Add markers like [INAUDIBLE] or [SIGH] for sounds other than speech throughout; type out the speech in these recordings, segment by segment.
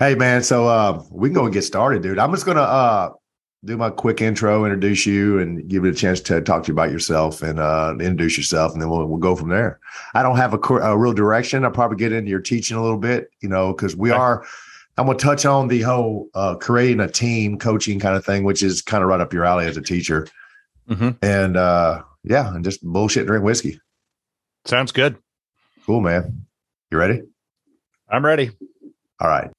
Hey man, so uh, we can go and get started, dude. I'm just gonna uh, do my quick intro, introduce you, and give you a chance to talk to you about yourself and uh, introduce yourself, and then we'll, we'll go from there. I don't have a, a real direction. I'll probably get into your teaching a little bit, you know, because we are. I'm gonna touch on the whole uh, creating a team, coaching kind of thing, which is kind of right up your alley as a teacher. Mm-hmm. And uh, yeah, and just bullshit, drink whiskey. Sounds good. Cool, man. You ready? I'm ready. All right.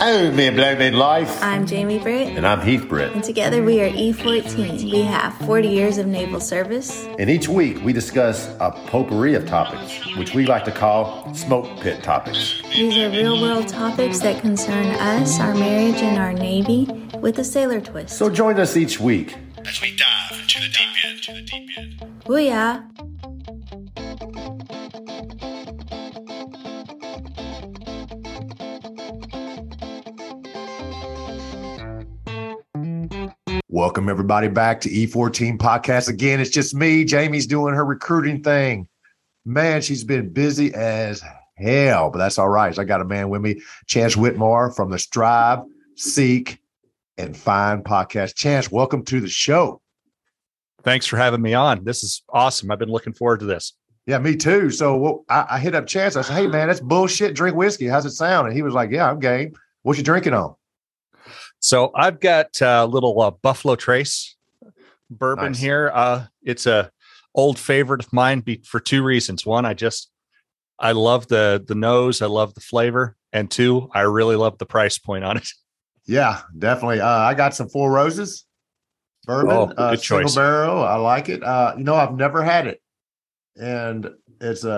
Oh, me Blow Life. I'm Jamie Britt. And I'm Heath Britt. And together we are E14. We have 40 years of naval service. And each week we discuss a potpourri of topics, which we like to call smoke pit topics. These are real world topics that concern us, our marriage, and our Navy with a sailor twist. So join us each week as we dive into the deep end. To the deep end. Booyah! Welcome everybody back to E14 podcast. Again, it's just me. Jamie's doing her recruiting thing. Man, she's been busy as hell, but that's all right. I got a man with me, Chance Whitmore from the Strive, Seek, and Find podcast. Chance, welcome to the show. Thanks for having me on. This is awesome. I've been looking forward to this. Yeah, me too. So well, I, I hit up Chance. I said, "Hey, man, that's bullshit. Drink whiskey. How's it sound?" And he was like, "Yeah, I'm game. What you drinking on?" So I've got a little uh, Buffalo Trace bourbon nice. here. Uh, it's a old favorite of mine be, for two reasons. One, I just I love the the nose, I love the flavor, and two, I really love the price point on it. Yeah, definitely. Uh, I got some Four Roses bourbon, oh, uh, single choice. barrel. I like it. Uh, you know, I've never had it, and it's a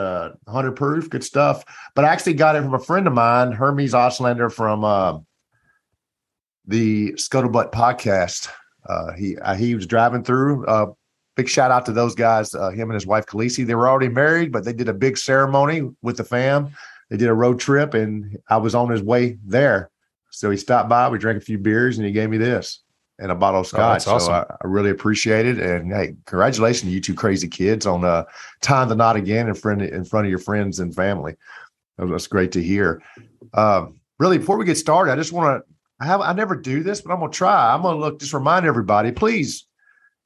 uh, hundred proof, good stuff. But I actually got it from a friend of mine, Hermes Oslander from uh, the Scuttlebutt podcast. Uh, he uh, he was driving through. Uh, big shout out to those guys. Uh, him and his wife Khaleesi. They were already married, but they did a big ceremony with the fam. They did a road trip, and I was on his way there. So he stopped by. We drank a few beers, and he gave me this and a bottle of oh, scotch. Oh, awesome. So I, I, really appreciate it. And hey, congratulations, you two crazy kids, on uh, tying the knot again in front of, in front of your friends and family. That's great to hear. Um, really, before we get started, I just want to I have I never do this, but I'm gonna try. I'm gonna look, just remind everybody, please,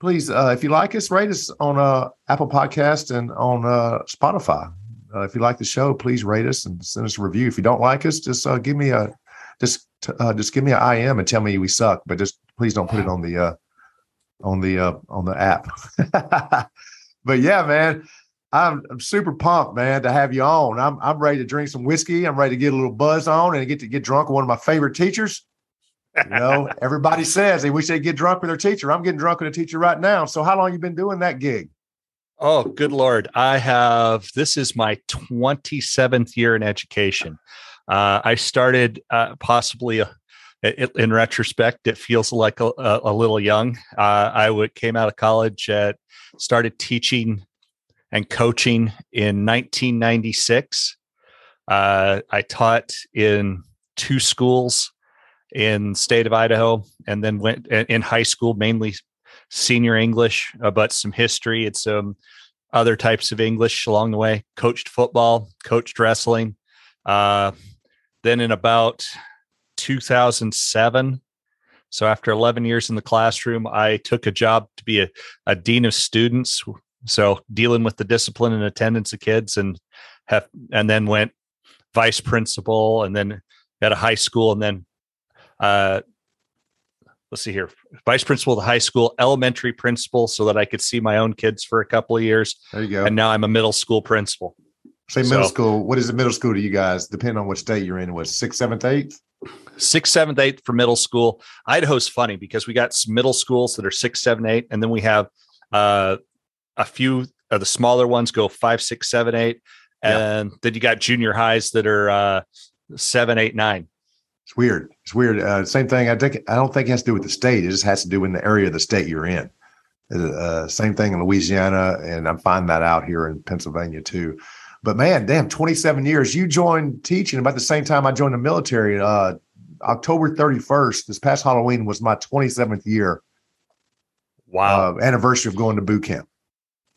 please, uh, if you like us, rate us on uh, Apple Podcast and on uh, Spotify. Uh, if you like the show, please rate us and send us a review. If you don't like us, just uh, give me a just uh, just give me an IM and tell me we suck. But just please don't put it on the uh, on the uh, on the app. [LAUGHS] but yeah, man, I'm, I'm super pumped, man, to have you on. I'm I'm ready to drink some whiskey. I'm ready to get a little buzz on and get to get drunk with one of my favorite teachers. You know, everybody says they wish they'd get drunk with their teacher. I'm getting drunk with a teacher right now. So how long you been doing that gig? Oh, good lord! I have. This is my 27th year in education. Uh, I started uh, possibly a, it, in retrospect, it feels like a, a, a little young. Uh, I would, came out of college, at, started teaching and coaching in 1996. Uh, I taught in two schools in state of Idaho, and then went in high school mainly senior English, uh, but some history and some other types of English along the way. Coached football, coached wrestling. Uh, then in about 2007, so after 11 years in the classroom, I took a job to be a, a dean of students. So dealing with the discipline and attendance of kids, and have and then went vice principal, and then at a high school, and then uh, let's see here. Vice principal of the high school elementary principal so that i could see my own kids for a couple of years. There you go. And now i'm a middle school principal. Say middle so, school what is it middle school to you guys? Depending on what state you're in was sixth seventh eighth? Sixth seventh eighth for middle school. Idaho's funny because we got some middle schools that are six seven eight and then we have uh, a few of the smaller ones go five six seven eight and yeah. then you got junior highs that are uh, seven eight nine it's weird. It's weird. Uh, same thing. I think I don't think it has to do with the state. It just has to do with the area of the state you're in. Uh, same thing in Louisiana, and I'm finding that out here in Pennsylvania too. But man, damn, 27 years. You joined teaching about the same time I joined the military. Uh, October 31st, this past Halloween was my 27th year. Wow. Uh, anniversary of going to boot camp.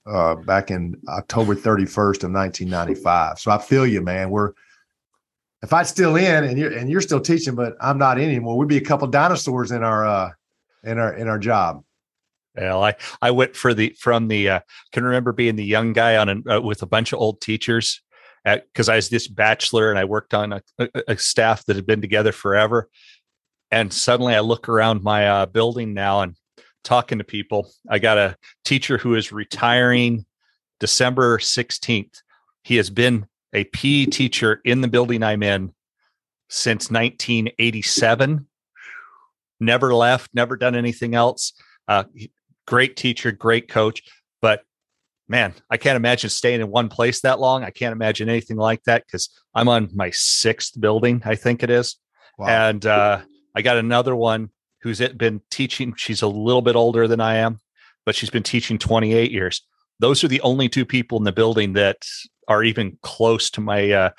uh, back in October 31st of 1995. So I feel you, man. We're if I'm still in and you're and you're still teaching, but I'm not in anymore, we'd be a couple dinosaurs in our uh in our in our job. Well, I I went for the from the uh, can remember being the young guy on a, uh, with a bunch of old teachers because I was this bachelor and I worked on a, a, a, staff that had been together forever. And suddenly I look around my uh, building now and talking to people. I got a teacher who is retiring December 16th. He has been a PE teacher in the building I'm in since 1987. Never left, never done anything else. Uh, great teacher, great coach. But man, I can't imagine staying in one place that long. I can't imagine anything like that because I'm on my sixth building, I think it is. Wow. And uh, I got another one who's been teaching. She's a little bit older than I am, but she's been teaching 28 years. Those are the only two people in the building that are even close to my uh,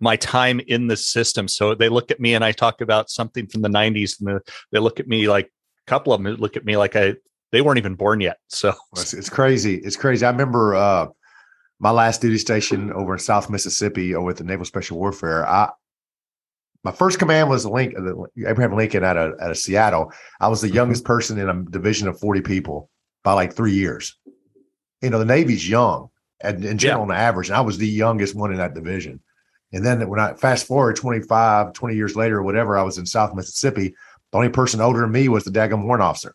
my time in the system. So they look at me and I talk about something from the 90s, and they look at me like a couple of them look at me like I they weren't even born yet. [LAUGHS] So it's, it's crazy. It's crazy. I remember uh, my last duty station over in South Mississippi or with the Naval Special Warfare. I my first command was Link, Abraham Lincoln out of out of Seattle. I was the mm-hmm. youngest person in a division of forty people by like three years. You know, the Navy's young and in general yeah. on average, and I was the youngest one in that division. And then when I fast forward 25, 20 years later or whatever, I was in South Mississippi. The only person older than me was the daggum warrant officer.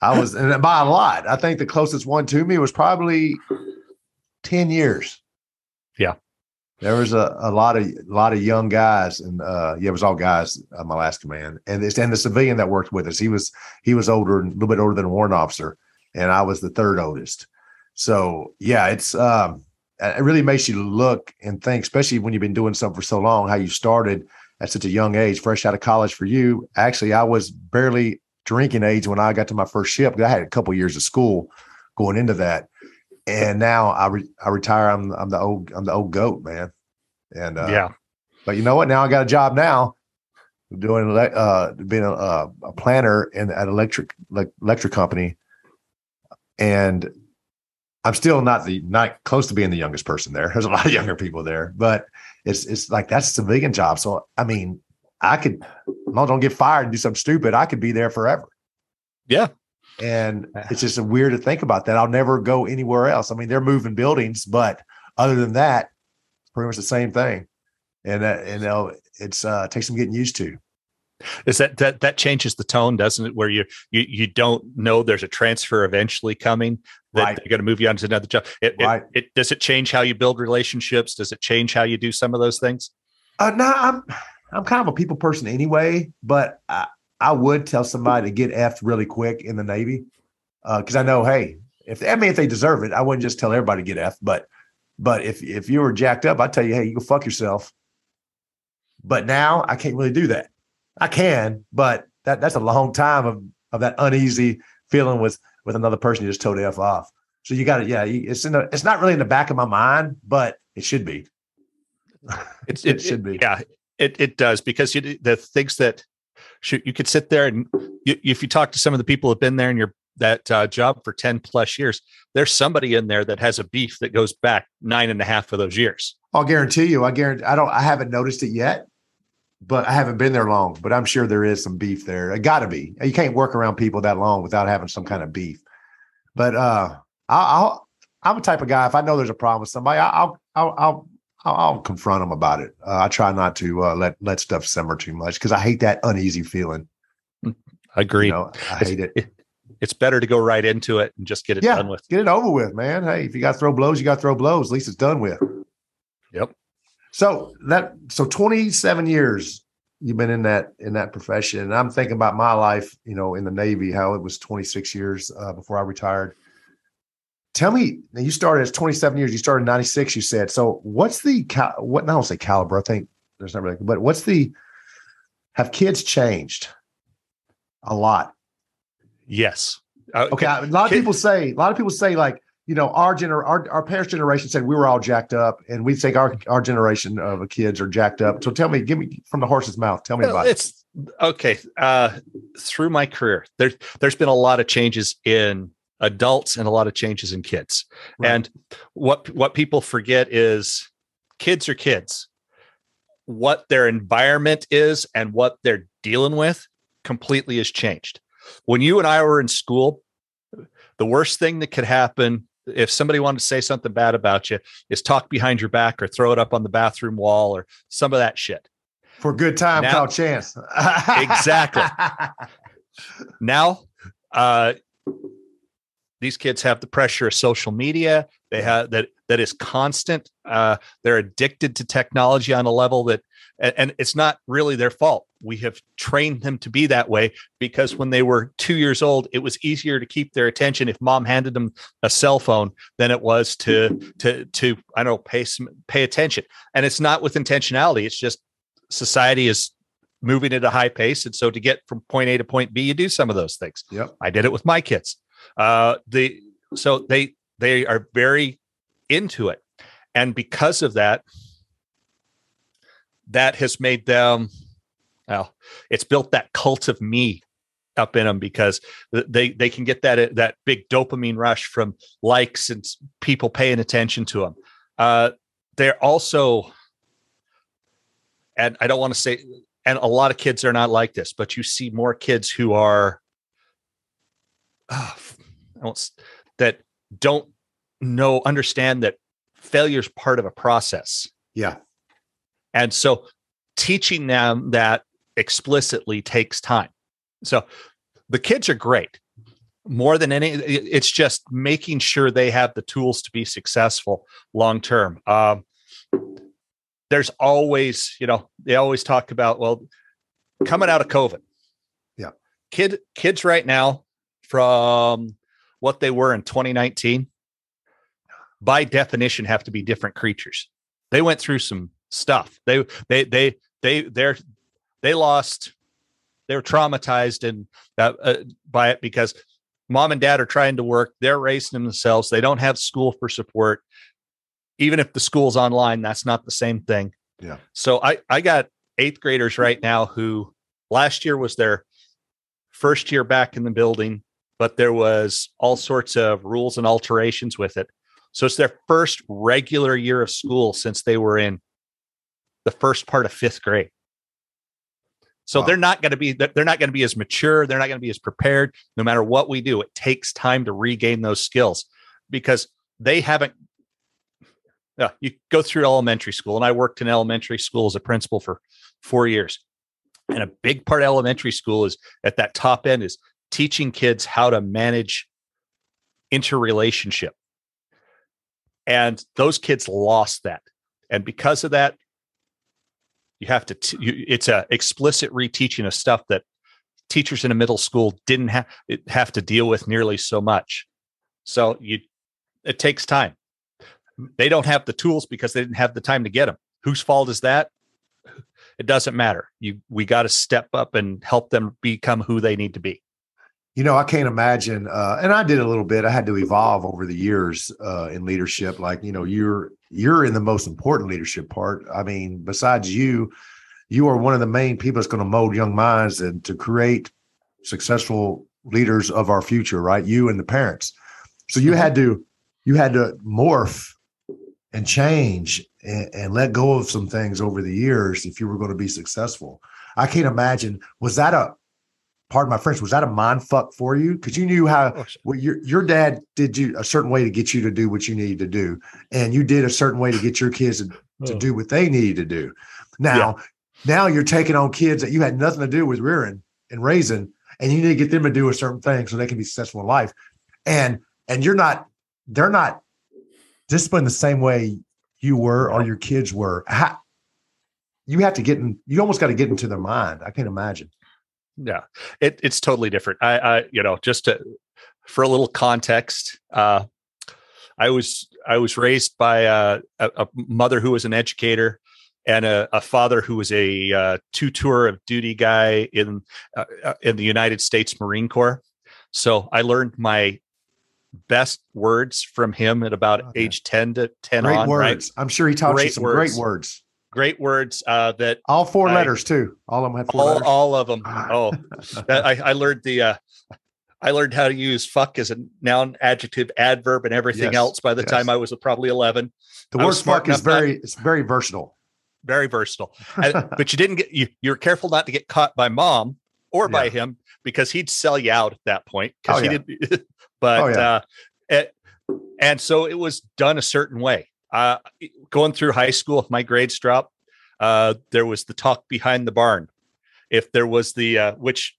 I was, and by a lot. I think the closest one to me was probably 10 years. Yeah. There was a, a lot of a lot of young guys, and uh, yeah, it was all guys. Uh, my last command, and it's and the civilian that worked with us. He was he was older, a little bit older than a warrant officer, and I was the third oldest. So yeah, it's um, it really makes you look and think, especially when you've been doing something for so long, how you started at such a young age, fresh out of college. For you, actually, I was barely drinking age when I got to my first ship. I had a couple years of school going into that, and now I re- I retire. I'm I'm the old I'm the old goat man, and uh, yeah. But you know what? Now I got a job now, doing uh being a, a planner in at electric like electric company, and I'm still not the not close to being the youngest person there. There's a lot of younger people there, but it's it's like that's a civilian job. So I mean, I could, I don't get fired and do something stupid. I could be there forever. Yeah. And it's just weird to think about that. I'll never go anywhere else. I mean, they're moving buildings, but other than that, it's pretty much the same thing. And, uh, you know, it's, uh, it takes some getting used to. Is that, that, that changes the tone, doesn't it? Where you, you, you don't know there's a transfer eventually coming that right. they're going to move you on to another job. It, right. it, it, does it change how you build relationships? Does it change how you do some of those things? Uh, no, I'm, I'm kind of a people person anyway, but I, I would tell somebody to get effed really quick in the Navy because uh, I know, hey, if I mean if they deserve it, I wouldn't just tell everybody to get effed, but but if if you were jacked up, I'd tell you, hey, you go fuck yourself. But now I can't really do that. I can, but that that's a long time of of that uneasy feeling with with another person you just told f off. So you got it. yeah, it's in the, it's not really in the back of my mind, but it should be. [LAUGHS] It's, it, it should be. Yeah, it it does because you, the things that should, you could sit there and you, if you talk to some of the people who've been there in your that uh, job for 10 plus years there's somebody in there that has a beef that goes back nine and a half of those years i'll guarantee you i guarantee i don't i haven't noticed it yet but i haven't been there long but i'm sure there is some beef there it gotta be you can't work around people that long without having some kind of beef but uh i'll, i am a type of guy if i know there's a problem with somebody i'll i'll, I'll I'll, I'll confront them about it. Uh, I try not to uh, let let stuff simmer too much because I hate that uneasy feeling. Agreed. You know, I hate it. it. It's better to go right into it and just get it yeah, done with. Get it over with, man. Hey, if you got to throw blows, you got to throw blows. At least it's done with. Yep. So that so 27 years you've been in that in that profession, and I'm thinking about my life, you know, in the Navy, how it was 26 years uh, before I retired. Tell me you started as 27 years you started in 96 you said. So what's the what I don't say caliber i think there's not really but what's the have kids changed a lot? Yes. Uh, okay a lot of people say a lot of people say like you know our gener our, our parents generation said we were all jacked up and we think our our generation of kids are jacked up so tell me give me from the horse's mouth tell me about it's it. okay uh through my career there's there's been a lot of changes in adults and a lot of changes in kids. Right. And what what people forget is kids are kids. What their environment is and what they're dealing with completely has changed. When you and I were in school, the worst thing that could happen if somebody wanted to say something bad about you is talk behind your back or throw it up on the bathroom wall or some of that shit. For good time, now, call chance. [LAUGHS] exactly. now, uh, these kids have the pressure of social media. They have that that is constant. Uh, they're addicted to technology on a level that, and it's not really their fault. We have trained them to be that way because when they were two years old, it was easier to keep their attention if mom handed them a cell phone than it was to to to I don't know pay some, pay attention. And it's not with intentionality. It's just society is moving at a high pace, and so to get from point A to point B, you do some of those things. Yep, I did it with my kids. Uh, the so they they are very into it, and because of that, that has made them. Well, it's built that cult of me up in them because they they can get that that big dopamine rush from likes and people paying attention to them. Uh, they're also, and I don't want to say, and a lot of kids are not like this, but you see more kids who are uh, that don't know understand that failure is part of a process. Yeah. And so teaching them that explicitly takes time. So the kids are great. More than any, it's just making sure they have the tools to be successful long term. Um, there's always, you know, they always talk about, well, coming out of COVID. Yeah. Kid kids right now from what they were in 2019 by definition have to be different creatures they went through some stuff they they they they they're they lost they were traumatized and uh, uh, by it because mom and dad are trying to work they're raising themselves they don't have school for support even if the school's online that's not the same thing yeah so i i got eighth graders right now who last year was their first year back in the building but there was all sorts of rules and alterations with it. So it's their first regular year of school since they were in the first part of fifth grade. So wow. they're not going to be they're not going to be as mature, they're not going to be as prepared no matter what we do. It takes time to regain those skills because they haven't yeah, you go through elementary school and I worked in elementary school as a principal for 4 years. And a big part of elementary school is at that top end is teaching kids how to manage interrelationship. And those kids lost that. And because of that, you have to, t- you, it's a explicit reteaching of stuff that teachers in a middle school didn't have, have to deal with nearly so much. So you, it takes time. They don't have the tools because they didn't have the time to get them. Whose fault is that? It doesn't matter. You, we got to step up and help them become who they need to be you know, I can't imagine, uh, and I did a little bit. I had to evolve over the years uh, in leadership. Like, you know, you're you're in the most important leadership part. I mean, besides you, you are one of the main people that's going to mold young minds and to create successful leaders of our future. Right, you and the parents. So you mm-hmm. had to you had to morph and change and, and let go of some things over the years if you were going to be successful. I can't imagine. Was that a pardon my French, was that a mind fuck for you? Because you knew how well, your your dad did you a certain way to get you to do what you needed to do, and you did a certain way to get your kids to, to do what they needed to do. Now, yeah. now you're taking on kids that you had nothing to do with rearing and raising, and you need to get them to do a certain thing so they can be successful in life. And and you're not, they're not disciplined the same way you were or your kids were. How, you have to get in. You almost got to get into their mind. I can't imagine yeah it, it's totally different i i you know just to for a little context uh i was i was raised by a, a mother who was an educator and a, a father who was a uh, two tour of duty guy in uh, uh, in the united states marine corps so i learned my best words from him at about okay. age 10 to 10 great on words right? i'm sure he taught great you some words. great words great words uh, that all four I, letters too. All of them had four all, letters. All of them. Oh, I, I learned the uh, I learned how to use fuck as a noun, adjective, adverb, and everything Yes, else by the yes. time I was probably 11. The word fuck is enough not- very it's very versatile. Very versatile. [LAUGHS] And- but you didn't get, you, you were careful not to get caught by mom or by him because he'd sell you out at that point. Because Oh, he yeah. didn't, [LAUGHS] but, Oh, yeah. uh, it, and so it was done a certain way. Uh, going through high school, if my grades dropped, uh, there was the talk behind the barn. If there was the, uh, which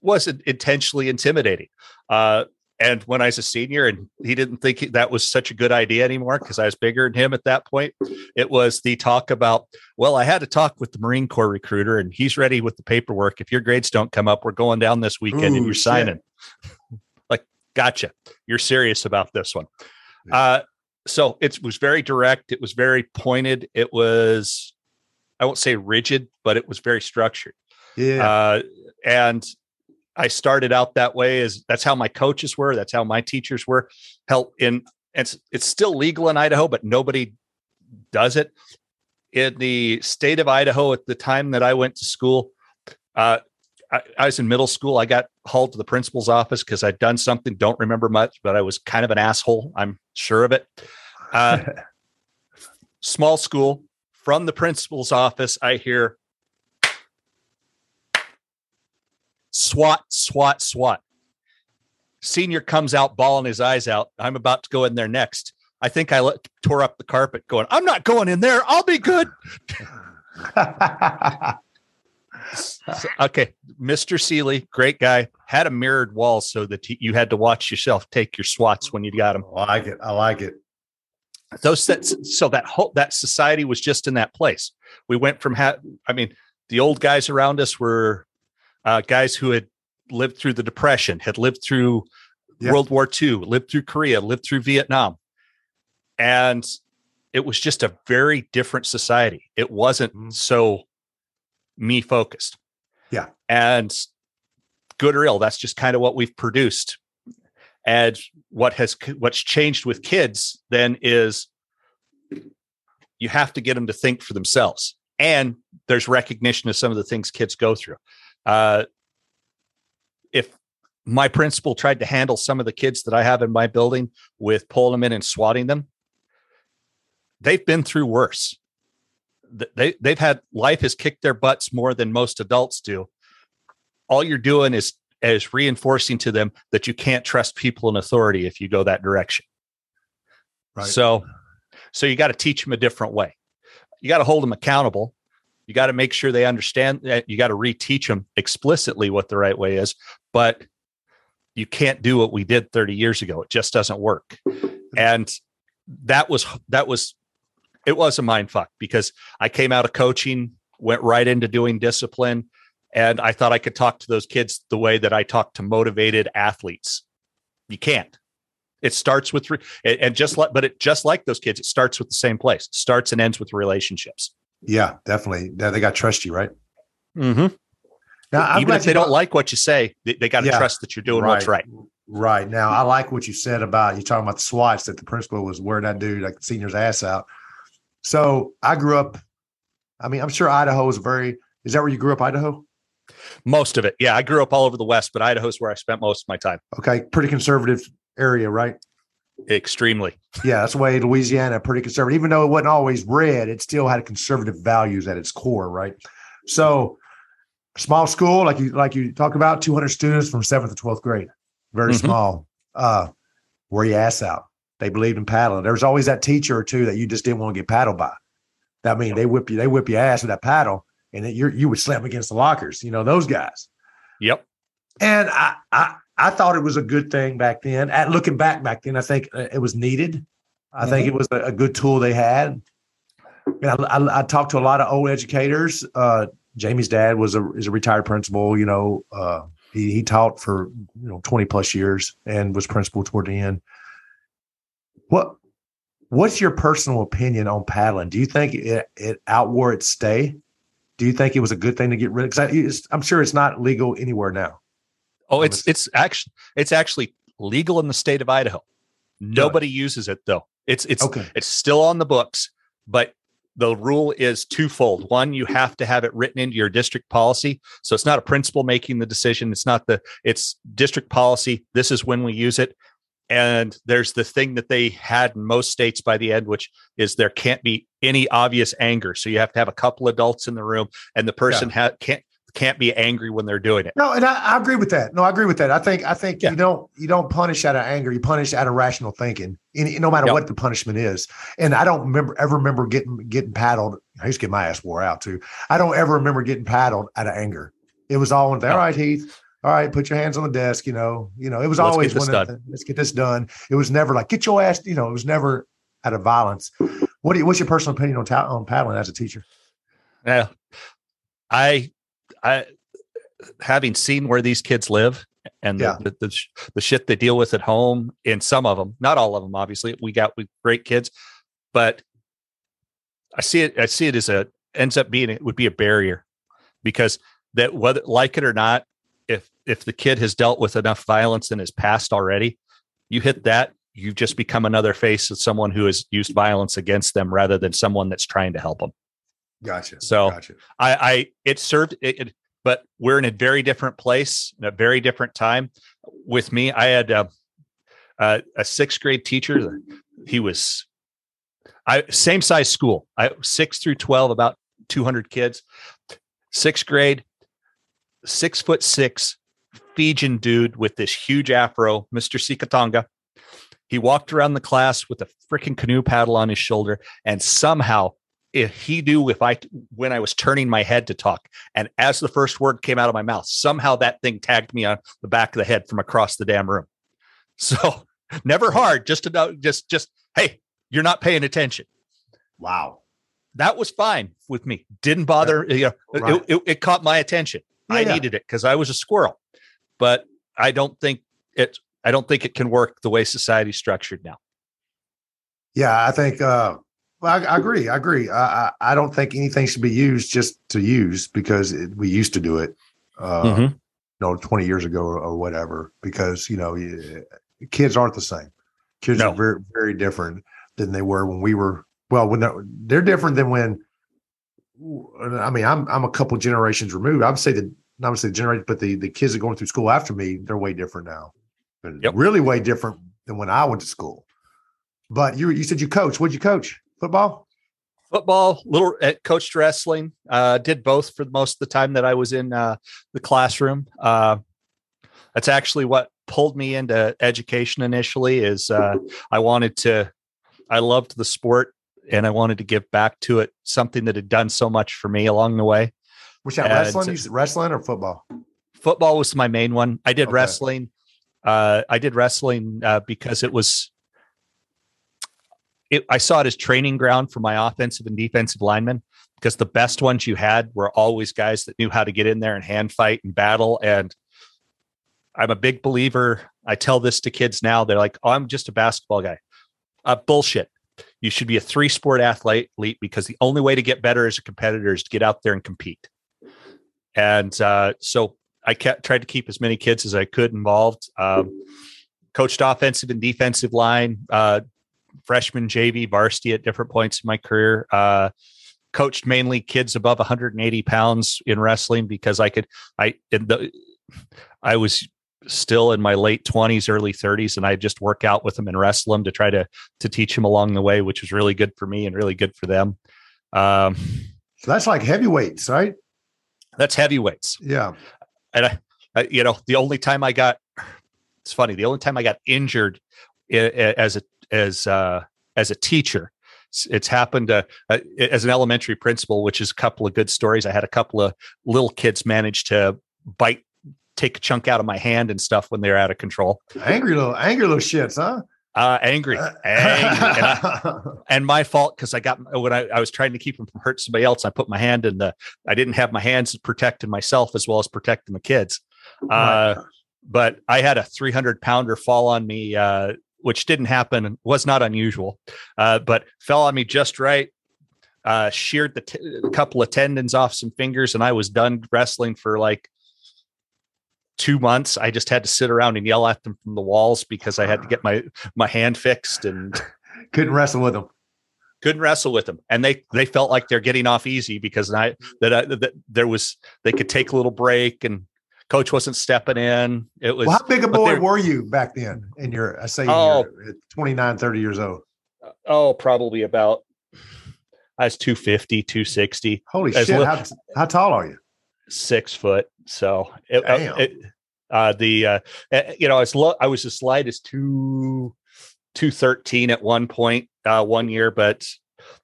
wasn't intentionally intimidating. Uh, and when I was a senior and he didn't think that was such a good idea anymore because I was bigger than him at that point, it was the talk about, well, I had a talk with the Marine Corps recruiter and he's ready with the paperwork. If your grades don't come up, we're going down this weekend and you're shit. signing. like, gotcha. You're serious about this one. Uh, so it was very direct. It was very pointed. It was, I won't say rigid, but it was very structured. Yeah. Uh, and I started out that way as that's how my coaches were. That's how my teachers were. Hell, in it's it's still legal in Idaho, but nobody does it. In the state of Idaho at the time that I went to school, uh, I, I was in middle school. I got hauled to the principal's office because I'd done something. Don't remember much, but I was kind of an asshole. I'm sure of it. Uh, [LAUGHS] small school. From the principal's office, I hear SWAT, SWAT, SWAT. Senior comes out bawling his eyes out. I'm about to go in there next. I think I let, tore up the carpet going, I'm not going in there. I'll be good. [LAUGHS] [LAUGHS] Okay. Mr. Seeley, great guy, had a mirrored wall so that you had to watch yourself take your swats when you got them. I like it. I like it. Those sets, so that whole that society was just in that place. We went from ha- I mean, the old guys around us were uh, guys who had lived through the depression, had lived through Yeah. World War II, lived through Korea, lived through Vietnam. And it was just a very different society. It wasn't Mhm. so me focused. Yeah. And good or ill, that's just kind of what we've produced. And what has what's changed with kids then is you have to get them to think for themselves. And there's recognition of some of the things kids go through. Uh, if my principal tried to handle some of the kids that I have in my building with pulling them in and swatting them, they've been through worse. Th- They they've had life has kicked their butts more than most adults do. All you're doing is is reinforcing to them that you can't trust people in authority if you go that direction. Right. So, so you got to teach them a different way. You got to hold them accountable. You got to make sure they understand that you got to reteach them explicitly what the right way is, but you can't do what we did 30 years ago. It just doesn't work. And that was, that was, it was a mind fuck because I came out of coaching, went right into doing discipline, and I thought I could talk to those kids the way that I talk to motivated athletes. You can't. It starts with, re- and just like, but it just like those kids, it starts with the same place. It starts and ends with relationships. Yeah, definitely. They, they got to trust you, right? Mm-hmm. Now, I'm Even if they don't like what you say, they, they got to Yeah. trust that you're doing what's right. Right. Now, I like what you said about you talking about the swats that the principal was wearing that dude like senior's ass out. So I grew up. I mean, I'm sure Idaho is very. Is that where you grew up, Idaho? Most of it. Yeah. I grew up all over the West, but Idaho's where I spent most of my time. Okay, pretty conservative area, right? Extremely. Yeah, that's why Louisiana pretty conservative. Even though it wasn't always red, it still had conservative values at its core, right? So small school, like you like you talked about, 200 students from seventh to 12th grade, very Mhm. small. Uh, wear your ass out. They believed in paddling. There was always that teacher or two that you just didn't want to get paddled by. I mean, they whip you, they whip your ass with that paddle, and you you would slam against the lockers. You know those guys. Yep. And I, I, I thought it was a good thing back then. At looking back back then, I think uh, it was needed. I think it was a, a good tool they had. And I, I, I talked to a lot of old educators. Uh, Jamie's dad was a is a retired principal. You know, uh, he he taught for you know twenty plus years and was principal toward the end. What What's your personal opinion on paddling? Do you think it, it outwore its stay? Do you think it was a good thing to get rid of? Because I'm sure it's not legal anywhere now. Oh, it's it's actually it's actually legal in the state of Idaho. Nobody uses it though. It's it's Okay. it's still on the books, but the rule is twofold. One, you have to have it written into your district policy. So it's not a principal making the decision. It's not the it's district policy. This is when we use it. And there's the thing that they had in most states by the end, which is there can't be any obvious anger. So you have to have a couple adults in the room, and the person yeah. ha- can't can't be angry when they're doing it. No, and I, I, agree with that. No, I agree with that. I think I think yeah. you don't you don't punish out of anger. You punish out of rational thinking, no matter yep. what the punishment is. And I don't remember ever remember getting getting paddled. I used to get my ass wore out too. I don't ever remember getting paddled out of anger. It was all in there. all right, Heath. All right, put your hands on the desk. You know, you know. It was let's always it, let's get this done. It was never like get your ass. You know, it was never out of violence. What do you, what's your personal opinion on ta- on paddling as a teacher? Yeah, I I having seen where these kids live and the, yeah. the, the, the, shit they deal with at home in some of them, not all of them, obviously we got great kids, but I see it, I see it as a ends up being, it would be a barrier because that whether like it or not, if, the kid has dealt with enough violence in his past already, you hit that, you've just become another face of someone who has used violence against them rather than someone that's trying to help them. Gotcha. So gotcha. I, I, it served, it, it, but we're in a very different place, in a very different time. With me, I had a, a, a sixth grade teacher. He was, I same size school. I six through twelve, about two hundred kids. Sixth grade, six foot six, Fijian dude with this huge afro, Mister Sikatonga. He walked around the class with a freaking canoe paddle on his shoulder, and somehow if he knew if I when I was turning my head to talk, and as the first word came out of my mouth, somehow that thing tagged me on the back of the head from across the damn room. [LAUGHS] So never hard, just to know, just just hey, you're not paying attention. Wow, that was fine with me. Didn't bother. Yeah, you know, right. it, it, it, caught my attention. Yeah, I yeah. needed it because I was a squirrel, but I don't think it. I don't think it can work the way society's structured now. Yeah, I think uh, well, I, I, agree. I agree. I, I, I, don't think anything should be used just to use because it, we used to do it, uh, mm-hmm. you know, 20 years ago or, or, whatever, because, you know, kids aren't the same. Kids no. are very, very different than they were when we were, well, when they're, they're different than when, I mean, I'm, I'm a couple generations removed. I would say that, not say generation, but the, the kids that are going through school after me, they're way different now. Yep. Really way different than when I went to school. But you, you said you coach. What'd you coach? Football? Football, little uh, coached wrestling. Uh, did both for most of the time that I was in uh, the classroom. Uh, that's actually what pulled me into education initially. Is uh, I wanted to, I loved the sport and I wanted to give back to it. Something that had done so much for me along the way. Was that wrestling? wrestling or football? Football was my main one. I did okay. wrestling. Uh, I did wrestling because it was it, I saw it as training ground for my offensive and defensive linemen because the best ones you had were always guys that knew how to get in there and hand fight and battle. And I'm a big believer. I tell this to kids now. They're like, oh, I'm just a basketball guy. Uh, bullshit. You should be a three sport athlete because the only way to get better as a competitor is to get out there and compete. And uh, so I kept, tried to keep as many kids as I could involved. Um, coached offensive and defensive line, uh, freshman JV varsity at different points in my career. Uh, coached mainly kids above 180 pounds in wrestling because I could I in the I was still in my late 20s early 30s and I just work out with them and wrestle them to try to to teach them along the way which was really good for me and really good for them um so that's like heavyweights right that's heavyweights yeah and I, I you know the only time I got it's funny the only time I got injured as a as uh, as a teacher. It's, it's happened uh, uh, as an elementary principal, which is a couple of good stories. I had a couple of little kids manage to bite, take a chunk out of my hand and stuff when they're out of control. Angry little, angry little shits, huh? Uh, angry, angry. and, I, [LAUGHS] and, my fault because I got when I, I, was trying to keep him from hurting somebody else. I put my hand in the. I didn't have my hands protecting myself as well as protecting the kids. Uh, but I had a 300 pounder fall on me uh, which didn't happen, was not unusual, uh, but fell on me just right. Uh, sheared the t- couple of tendons off some fingers, and I was done wrestling for like two months. I just had to sit around and yell at them from the walls because I had to get my my hand fixed and [LAUGHS] couldn't wrestle with them. couldn't wrestle with them, and they they felt like they're getting off easy because I that, I, that there was they could take a little break and coach wasn't stepping in. It was well, how big a boy were you back then in your I say oh, 29, 30 years old? Oh, probably about I was 250, 260. Holy shit. Little, how, how tall are you? Six foot. So it, uh, it, uh, the uh, you know, I was lo- I was as light as two two thirteen at one point uh, one year, but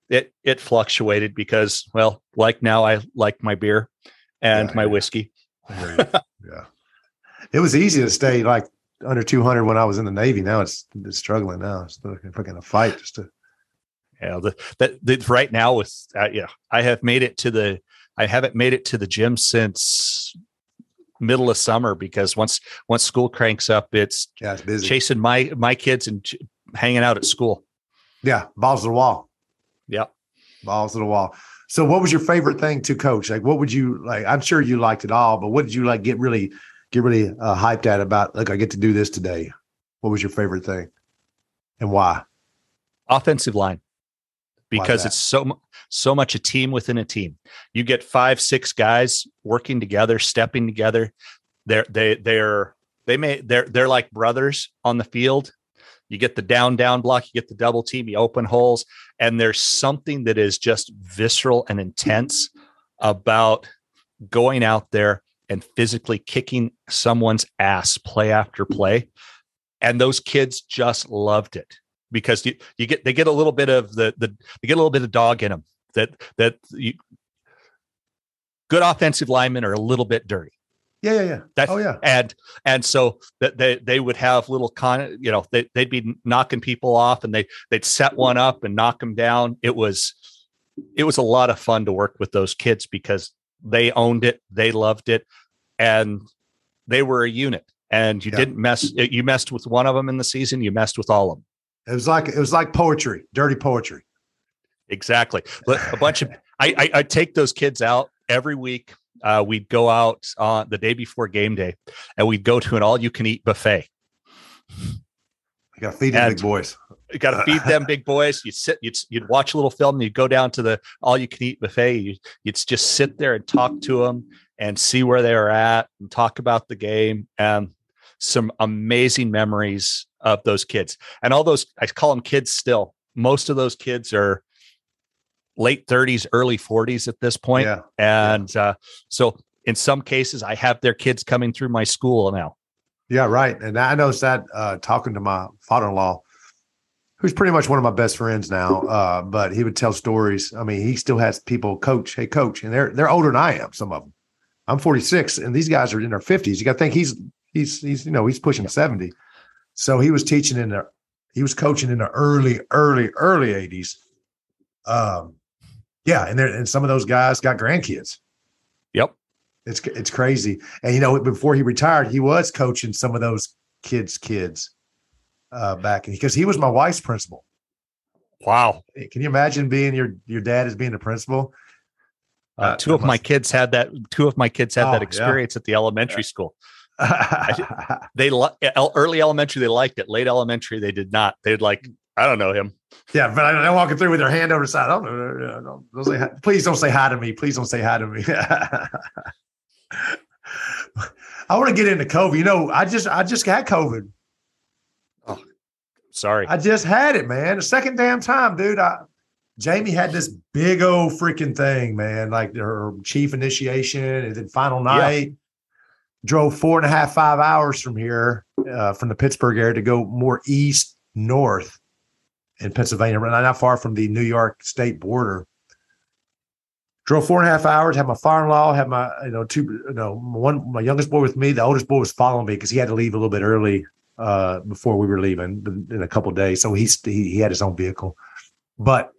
it it fluctuated because well, like now I like my beer and yeah, my yeah. whiskey. yeah. It was easy to stay like under 200 when I was in the Navy. Now it's, it's struggling now. It's fucking a fight just to. Yeah, the, that the, right now with uh, yeah, I have made it to the I haven't made it to the gym since middle of summer because once once school cranks up, it's, yeah, it's busy. chasing my my kids and ch- hanging out at school. Yeah, balls to the wall. Yeah, balls to the wall. So, what was your favorite thing to coach? Like, what would you like? I'm sure you liked it all, but what did you like get really get really uh, hyped at about? Like, I get to do this today. What was your favorite thing, and why? Offensive line because it's so so much a team within a team. You get five, six guys working together, stepping together. They're they they're they may they're they're like brothers on the field. You get the down down block, you get the double team, you open holes, and there's something that is just visceral and intense about going out there and physically kicking someone's ass play after play. And those kids just loved it because you, you get they get a little bit of the the they get a little bit of dog in them that that you, good offensive linemen are a little bit dirty. Yeah, yeah, yeah. That's, oh, yeah. And and so that they they would have little con, you know, they they'd be knocking people off, and they they'd set one up and knock them down. It was it was a lot of fun to work with those kids because they owned it, they loved it, and they were a unit. And you yeah. didn't mess. You messed with one of them in the season. You messed with all of them. It was like it was like poetry, dirty poetry. Exactly. But A [LAUGHS] bunch of I, I, I take those kids out every week. Uh, we'd go out on the day before game day, and we'd go to an all-you-can-eat buffet. You got to feed them big boys. You got to feed them big boys. You sit, you'd, you'd watch a little film, and you'd go down to the all-you-can-eat buffet. You, you'd just sit there and talk to them and see where they were at and talk about the game. And some amazing memories of those kids. And all those, I call them kids still. Most of those kids are late 30s, early 40s at this point. Yeah. And yeah. Uh, so in some cases, I have their kids coming through my school now. Yeah, right. And I noticed that uh, talking to my father in law, who's pretty much one of my best friends now. Uh, but he would tell stories. I mean, he still has people coach, hey, coach, and they're they're older than I am. Some of them. I'm 46, and these guys are in their 50s. You got to think he's he's he's you know he's pushing 70. So he was teaching in the he was coaching in the early, early, early 80s. Um, yeah, and there and some of those guys got grandkids. Yep. It's it's crazy. And you know, before he retired, he was coaching some of those kids' kids uh back because he was my wife's principal. Wow. Can you imagine being your your dad as being the principal? Uh, uh two of my kids had that. Two of my kids had oh, that experience yeah. at the elementary yeah. school. [LAUGHS] they early elementary they liked it. Late elementary they did not. They'd like I don't know him. Yeah, but I, am walking through with their hand over the side. Don't, don't, don't say hi. Please don't say hi to me. Please don't say hi to me. [LAUGHS] I want to get into COVID. You know, I just I just got COVID. Oh, sorry. I just had it, man. The second damn time, dude. I Jamie had this big old freaking thing, man. Like her chief initiation and then final night. Yeah drove four and a half, five hours from here, uh, from the Pittsburgh area to go more east, north in Pennsylvania, not far from the New York state border. Drove four and a half hours, had my father in law, had my, you know, two, you know, one, my youngest boy with me. The oldest boy was following me because he had to leave a little bit early uh, before we were leaving in a couple days. So he, he had his own vehicle. But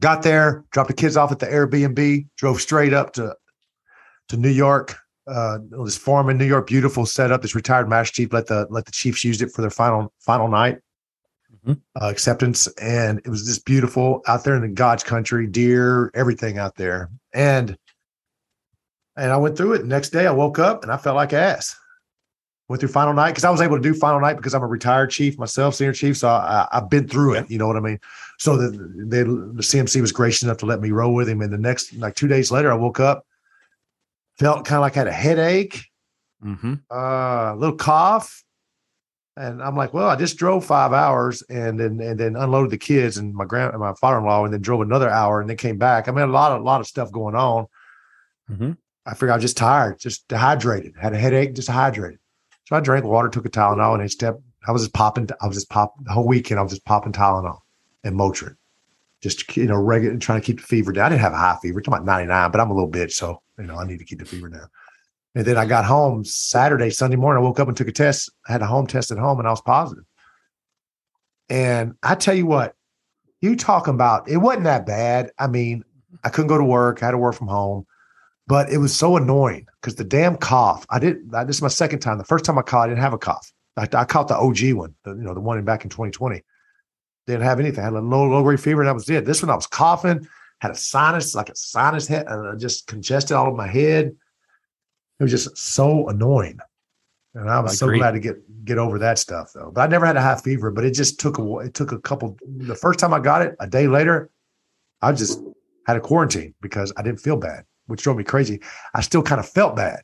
got there, dropped the kids off at the Airbnb, drove straight up to to New York, uh, this farm in New York, beautiful setup. This retired Master Chief let the let the Chiefs use it for their final final night mm-hmm. uh, acceptance, and it was just beautiful out there in the God's country, deer, everything out there, and and I went through it. Next day, I woke up and I felt like ass. went through final night because I was able to do final night because I'm a retired chief myself, senior chief. So I, have been through it. You know what I mean? So the, they, the CMC was gracious enough to let me roll with him. And the next, like two days later, I woke up, felt kind of like I had a headache, mm-hmm. uh, a little cough. And I'm like, well, I just drove five hours and then and then unloaded the kids and my grand and my father-in-law and then drove another hour and then came back. I mean, a lot of a lot of stuff going on. Mm-hmm. I figured I was just tired, just dehydrated, had a headache, just dehydrated. So I drank water, took a Tylenol, and I stepped. I was just popping. I was just pop the whole weekend. I was just popping Tylenol and Motrin, just you know, regular and trying to keep the fever down. I didn't have a high fever. It's about ninety nine, but I'm a little bitch, so you know I need to keep the fever down. And then I got home Saturday, Sunday morning. I woke up and took a test. I had a home test at home, and I was positive. And I tell you what, you talking about it wasn't that bad. I mean, I couldn't go to work. I had to work from home. But it was so annoying because the damn cough. I did. I, this is my second time. The first time I caught, I didn't have a cough. I, I caught the OG one, the, you know, the one back in 2020. Didn't have anything. I had a low low grade fever, and that was it. This one, I was coughing, had a sinus, like a sinus head, and uh, just congested all of my head. It was just so annoying. And I was so glad to get get over that stuff though. But I never had a high fever, but it just took a it took a couple. The first time I got it, a day later, I just had a quarantine because I didn't feel bad which drove me crazy. I still kind of felt bad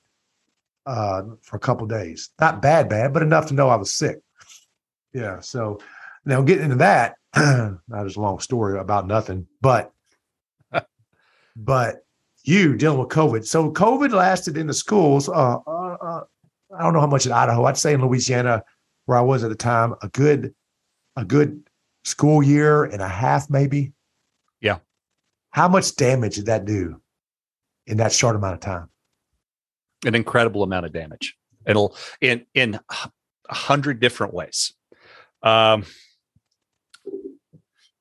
uh, for a couple days. Not bad, bad, but enough to know I was sick. Yeah. So now getting into that, [CLEARS THROAT] not as a long story about nothing, but [LAUGHS] but you dealing with COVID. So COVID lasted in the schools. Uh, uh, uh, I don't know how much in Idaho. I'd say in Louisiana, where I was at the time, a good a good school year and a half, maybe. Yeah. How much damage did that do in that short amount of time. An incredible amount of damage. It'll in in a hundred different ways. Um,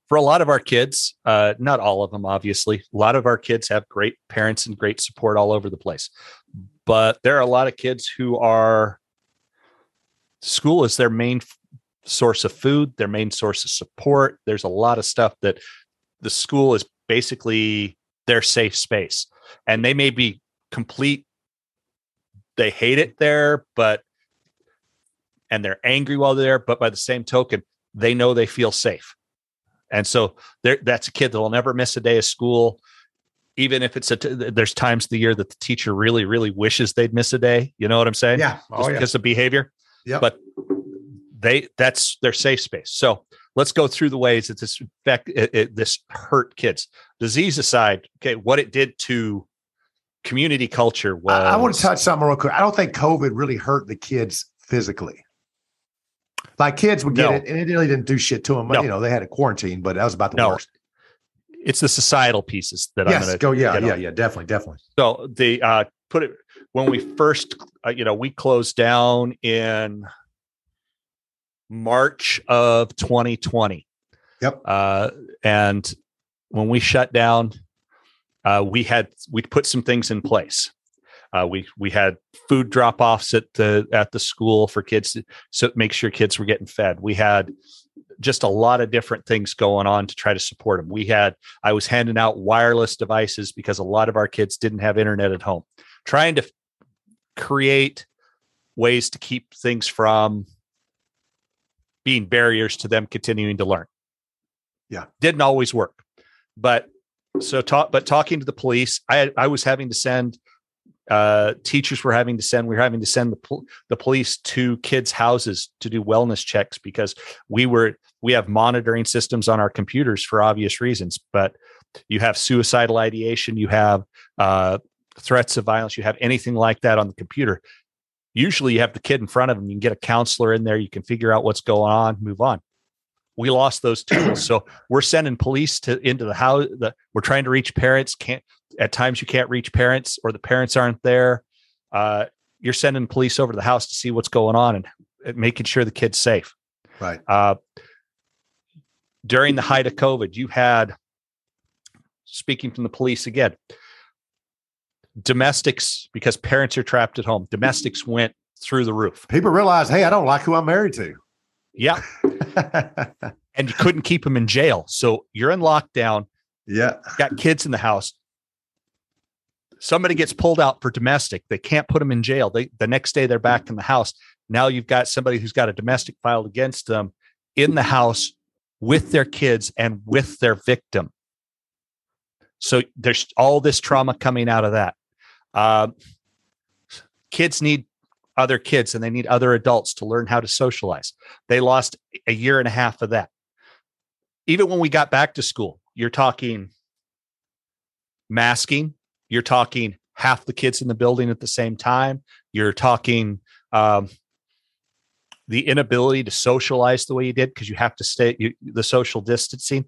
for a lot of our kids, uh, not all of them, obviously, a lot of our kids have great parents and great support all over the place. But there are a lot of kids who are school is their main f- source of food, their main source of support. There's a lot of stuff that the school is basically their safe space and they may be complete they hate it there but and they're angry while they're there but by the same token they know they feel safe and so that's a kid that'll never miss a day of school even if it's a t- there's times of the year that the teacher really really wishes they'd miss a day you know what i'm saying yeah oh, Just yeah. because of behavior yeah but they that's their safe space so let's go through the ways that this affect it, it, this hurt kids. Disease aside, okay, what it did to community culture was. I, I want to touch something real quick. I don't think COVID really hurt the kids physically. Like kids would get no. it, and it really didn't do shit to them. No. You know, they had a quarantine, but that was about the no. worst. It's the societal pieces that yes, I'm going to go. Yeah, yeah, on. yeah, definitely, definitely. So the uh, put it when we first, uh, you know, we closed down in March of 2020. Yep. Uh, and when we shut down, uh, we had we put some things in place. Uh, we we had food drop offs at the at the school for kids to, so make sure kids were getting fed. We had just a lot of different things going on to try to support them. We had I was handing out wireless devices because a lot of our kids didn't have internet at home, trying to create ways to keep things from being barriers to them continuing to learn. Yeah. Didn't always work. But so talk but talking to the police, I I was having to send uh, teachers were having to send we were having to send the the police to kids houses to do wellness checks because we were we have monitoring systems on our computers for obvious reasons but you have suicidal ideation you have uh, threats of violence you have anything like that on the computer. Usually you have the kid in front of them you can get a counselor in there you can figure out what's going on move on. We lost those tools so we're sending police to into the house the, we're trying to reach parents can't at times you can't reach parents or the parents aren't there uh, you're sending police over to the house to see what's going on and making sure the kid's safe. Right. Uh, during the height of covid you had speaking from the police again domestics because parents are trapped at home domestics went through the roof. People realize hey i don't like who i'm married to. Yeah. [LAUGHS] And you couldn't keep them in jail. So you're in lockdown. Yeah. Got kids in the house somebody gets pulled out for domestic they can't put them in jail they the next day they're back in the house Now you've got somebody who's got a domestic filed against them in the house with their kids and with their victim. So there's all this trauma coming out of that. Uh, kids need other kids and they need other adults to learn how to socialize. They lost a year and a half of that. Even when we got back to school, you're talking masking, you're talking half the kids in the building at the same time, you're talking um, the inability to socialize the way you did because you have to stay you, the social distancing.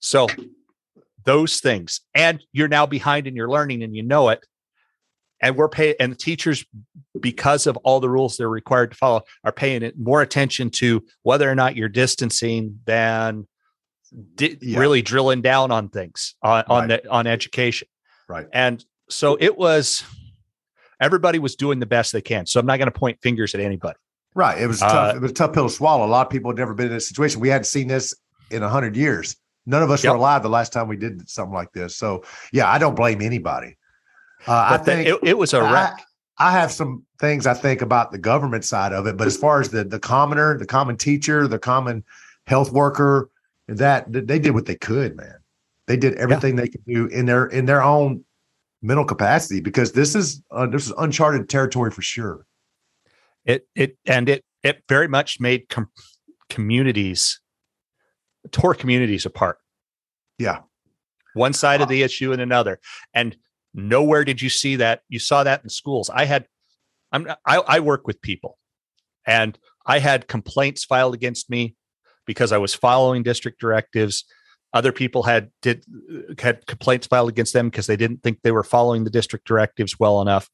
So those things, and you're now behind in your learning and you know it and we're paying and the teachers because of all the rules they're required to follow are paying it more attention to whether or not you're distancing than di- yeah. really drilling down on things on, on right. the on education right. And so it was everybody was doing the best they can. So i'm not going to point fingers at anybody. Right it was tough uh, it was a tough pill to swallow. A lot of people had never been in this situation. We hadn't seen this in a hundred years. None of us yep. were alive the last time we did something like this. So yeah i don't blame anybody. Uh, I think it, it, was a wreck. I, I, have some things I think about the government side of it, but as far as the the commoner, the common teacher, the common health worker, that they did what they could, man. They did everything yeah. they could do in their in their own mental capacity because this is uh, this is uncharted territory for sure. It it and it it very much made com- communities tore communities apart. Yeah. One side of the issue and another. And Nowhere did you see that. You saw that in schools. I had, I'm, I, I work with people, and I had complaints filed against me because I was following district directives. Other people had did had complaints filed against them because they didn't think they were following the district directives well enough.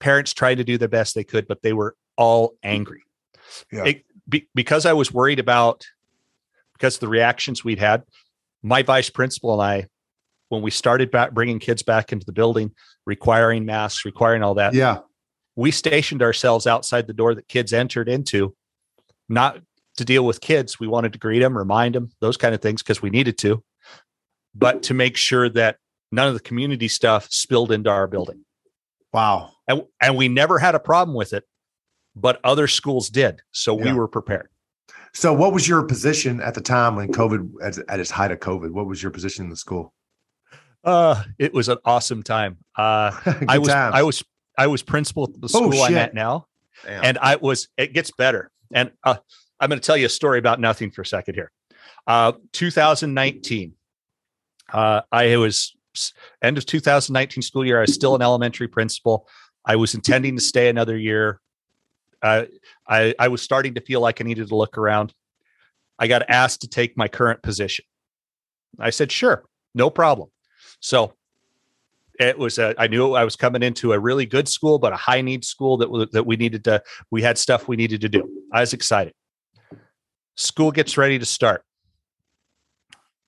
Parents tried to do the best they could, but they were all angry. Yeah. It, be, because I was worried about because of the reactions we'd had. My vice principal and I when we started back bringing kids back into the building, requiring masks, requiring all that. Yeah. We stationed ourselves outside the door that kids entered into, not to deal with kids. We wanted to greet them, remind them, those kind of things, because we needed to, but to make sure that none of the community stuff spilled into our building. Wow. And, and we never had a problem with it, but other schools did. So yeah. we were prepared. So, what was your position at the time when COVID, at, at its height of COVID? What was your position in the school? Uh, it was an awesome time. Uh, [LAUGHS] I was, times. I was, I was principal at the oh, school oh, I'm at now, Damn. and I was. It gets better, and uh, I'm going to tell you a story about nothing for a second here. Uh, 2019, uh, I was end of 2019 school year. I was still an elementary principal. I was intending to stay another year. I, I was starting to feel like I needed to look around. I got asked to take my current position. I said, sure, no problem. So it was a, I knew I was coming into a really good school, but a high need school that that we needed to. We had stuff we needed to do. I was excited. School gets ready to start.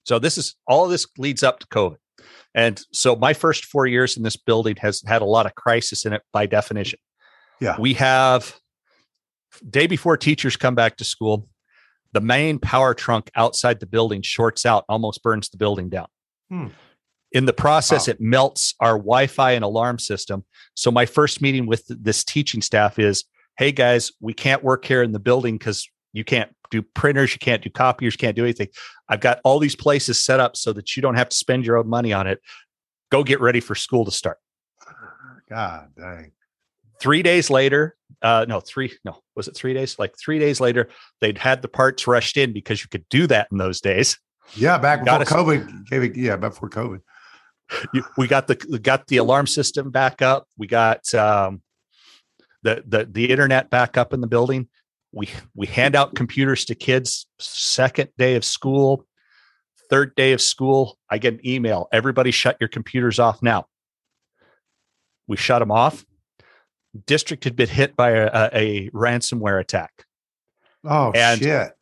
So this is all of this leads up to COVID, and so my first four years in this building has had a lot of crisis in it by definition. Yeah, we have day before teachers come back to school, the main power trunk outside the building shorts out, almost burns the building down. Hmm. In the process, wow. it melts our Wi Fi and alarm system. So, my first meeting with this teaching staff is hey, guys, we can't work here in the building because you can't do printers, you can't do copiers, you can't do anything. I've got all these places set up so that you don't have to spend your own money on it. Go get ready for school to start. God dang. Three days later, uh, no, three, no, was it three days? Like three days later, they'd had the parts rushed in because you could do that in those days. Yeah, back before COVID. Yeah, before COVID you, we got the got the alarm system back up. We got um, the the the internet back up in the building. We we hand out computers to kids. Second day of school, third day of school, I get an email. Everybody, shut your computers off now. We shut them off. District had been hit by a, a, ransomware attack. Oh and shit!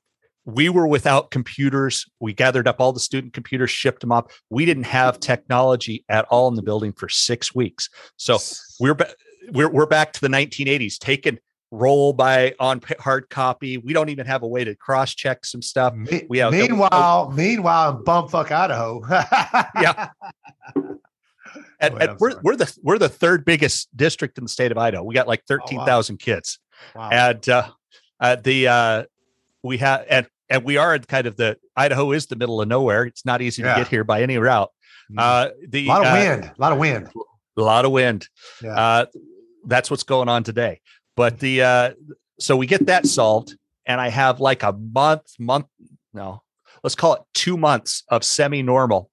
we were without computers. We gathered up all the student computers, shipped them off. We didn't have technology at all in the building for six weeks. So we're ba- we're we're back to the 1980s, taking roll by on hard copy. We don't even have a way to cross check some stuff. We have meanwhile, meanwhile in bumfuck Idaho. yeah. [LAUGHS] and, and we're we're the we're the third biggest district in the state of Idaho. We got like thirteen thousand oh, wow. kids, wow. and uh, uh, the uh, we have and and we are in kind of the Idaho is the middle of nowhere. It's not easy yeah. to get here by any route. Mm-hmm. Uh, the a lot of uh, wind, a lot of wind, a lot of wind. Yeah. Uh, that's what's going on today. But the uh, so we get that solved, and I have like a month, month, no, let's call it two months of semi-normal.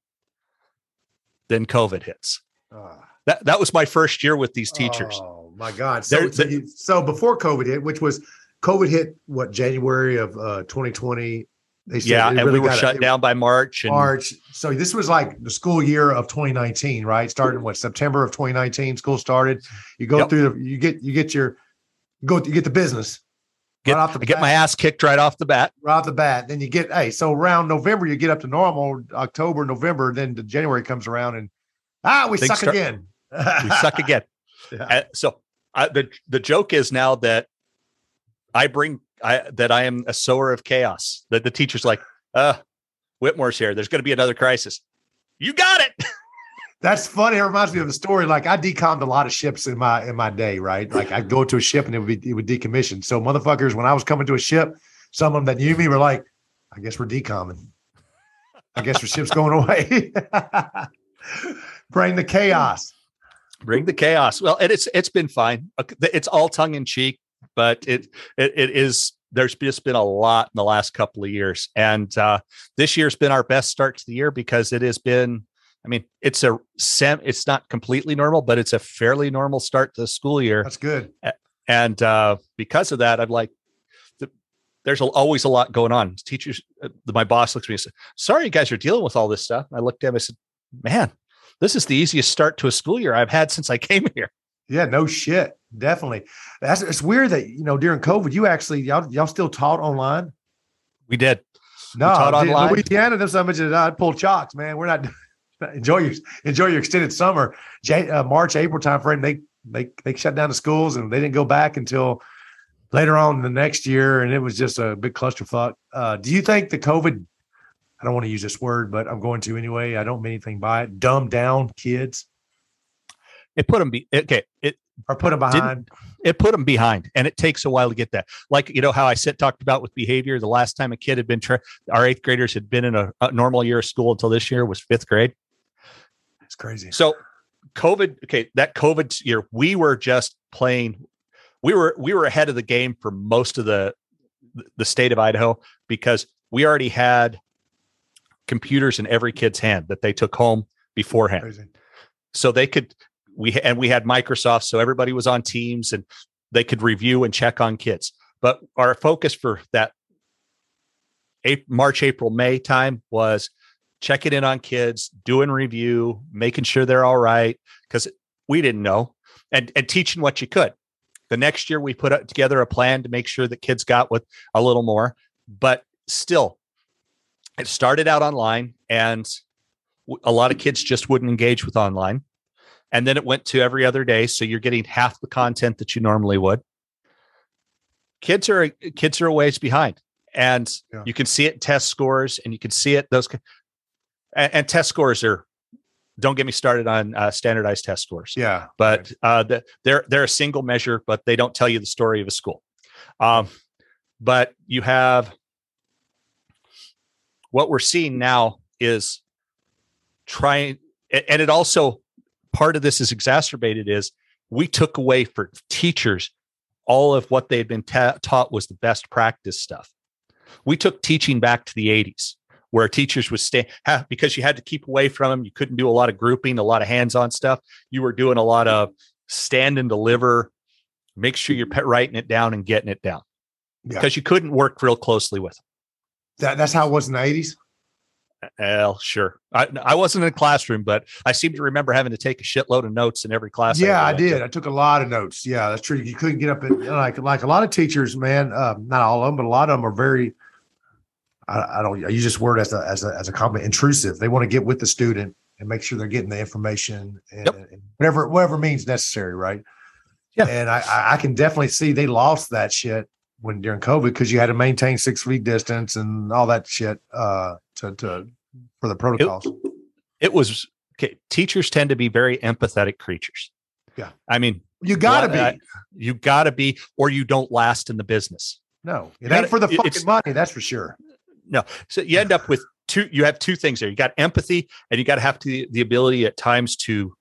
Then COVID hits. Uh, that that was my first year with these teachers. Oh my God! So, so, you, so before COVID hit, which was COVID hit what January of uh, 2020. They said yeah, and really we were shut down by March. And- March. So this was like the school year of 2019, right? Starting what September of 2019, school started. You go yep. through the, you get you get your go you get the business. Get, right off the get my ass kicked right off the bat. Right off the bat. Then you get hey, so around November you get up to normal. October, November, then the January comes around and ah, we Things suck start, again. [LAUGHS] we suck again. Yeah. Uh, so uh, the the joke is now that I bring I that I am a sower of chaos. That the teacher's like, uh, Whitmore's here. There's going to be another crisis. You got it. [LAUGHS] That's funny. It reminds me of a story. Like I decommed a lot of ships in my in my day, right? Like I'd go to a ship and it would be it would decommission. So motherfuckers, when I was coming to a ship, some of them that knew me were like, I guess we're decomming. I guess our ship's going away. [LAUGHS] Bring the chaos. Bring the chaos. Well, and it's it's been fine. It's all tongue in cheek but it, it, it is there's just been a lot in the last couple of years and uh, this year's been our best start to the year because it has been i mean it's a sem it's not completely normal but it's a fairly normal start to the school year that's good and uh, because of that i'm like the, there's always a lot going on teachers uh, my boss looks at me and said sorry you guys are dealing with all this stuff and i looked at him I said man this is the easiest start to a school year i've had since i [LAUGHS] came here yeah, no shit. Definitely. That's it's weird that you know during COVID you actually y'all y'all still taught online. We did. No, we taught online. Louisiana, them some of I pulled chocks, man. We're not [LAUGHS] enjoy your enjoy your extended summer. Uh, March, April timeframe. They they they shut down the schools and they didn't go back until later on the next year, and it was just a big clusterfuck. Uh, do you think the COVID? I don't want to use this word, but I'm going to anyway. I don't mean anything by it. Dumb down kids it put them be okay. It or put them behind. It put them behind, and it takes a while to get that. Like you know how I said talked about with behavior. The last time a kid had been tra- our eighth graders had been in a, a normal year of school until this year was fifth grade. It's crazy. So COVID, okay, that COVID year, we were just playing. We were we were ahead of the game for most of the the state of Idaho because we already had computers in every kid's hand that they took home beforehand. Crazy. So they could we and we had Microsoft, so everybody was on Teams and they could review and check on kids. But our focus for that March, April, May time was checking in on kids, doing review, making sure they're all right because we didn't know, and and teaching what you could. The next year we put together a plan to make sure that kids got with a little more, but still, it started out online, and a lot of kids just wouldn't engage with online and then it went to every other day so you're getting half the content that you normally would kids are kids are a ways behind and yeah. you can see it in test scores and you can see it those and, and test scores are don't get me started on uh, standardized test scores yeah but right. uh, the, they're they're a single measure but they don't tell you the story of a school um, but you have what we're seeing now is trying and it also part of this is exacerbated is we took away for teachers all of what they had been ta- taught was the best practice stuff. We took teaching back to the 80s where teachers would stay because you had to keep away from them. You couldn't do a lot of grouping, a lot of hands on stuff. You were doing a lot of stand and deliver, make sure you're writing it down and getting it down yeah. because you couldn't work real closely with them. That, that's how it was in the 80s. Well, sure. I, I wasn't in a classroom, but I seem to remember having to take a shitload of notes in every class. Yeah, I, I did. To. I took a lot of notes. Yeah, that's true. You couldn't get up and like like a lot of teachers, man. Uh, not all of them, but a lot of them are very. I, I don't. I use this word as a as a as a comment intrusive. They want to get with the student and make sure they're getting the information and, yep. and whatever whatever means necessary, right? Yeah. And I I can definitely see they lost that shit when during COVID because you had to maintain six feet distance and all that shit uh, to to for the protocols. It, it was okay, teachers tend to be very empathetic creatures. Yeah. I mean, you gotta be. You gotta be, or you don't last in the business. No, it ain't for the fucking money. That's for sure. No, so you end up with two. You have two things there. You got empathy, and you got to have to, the ability at times to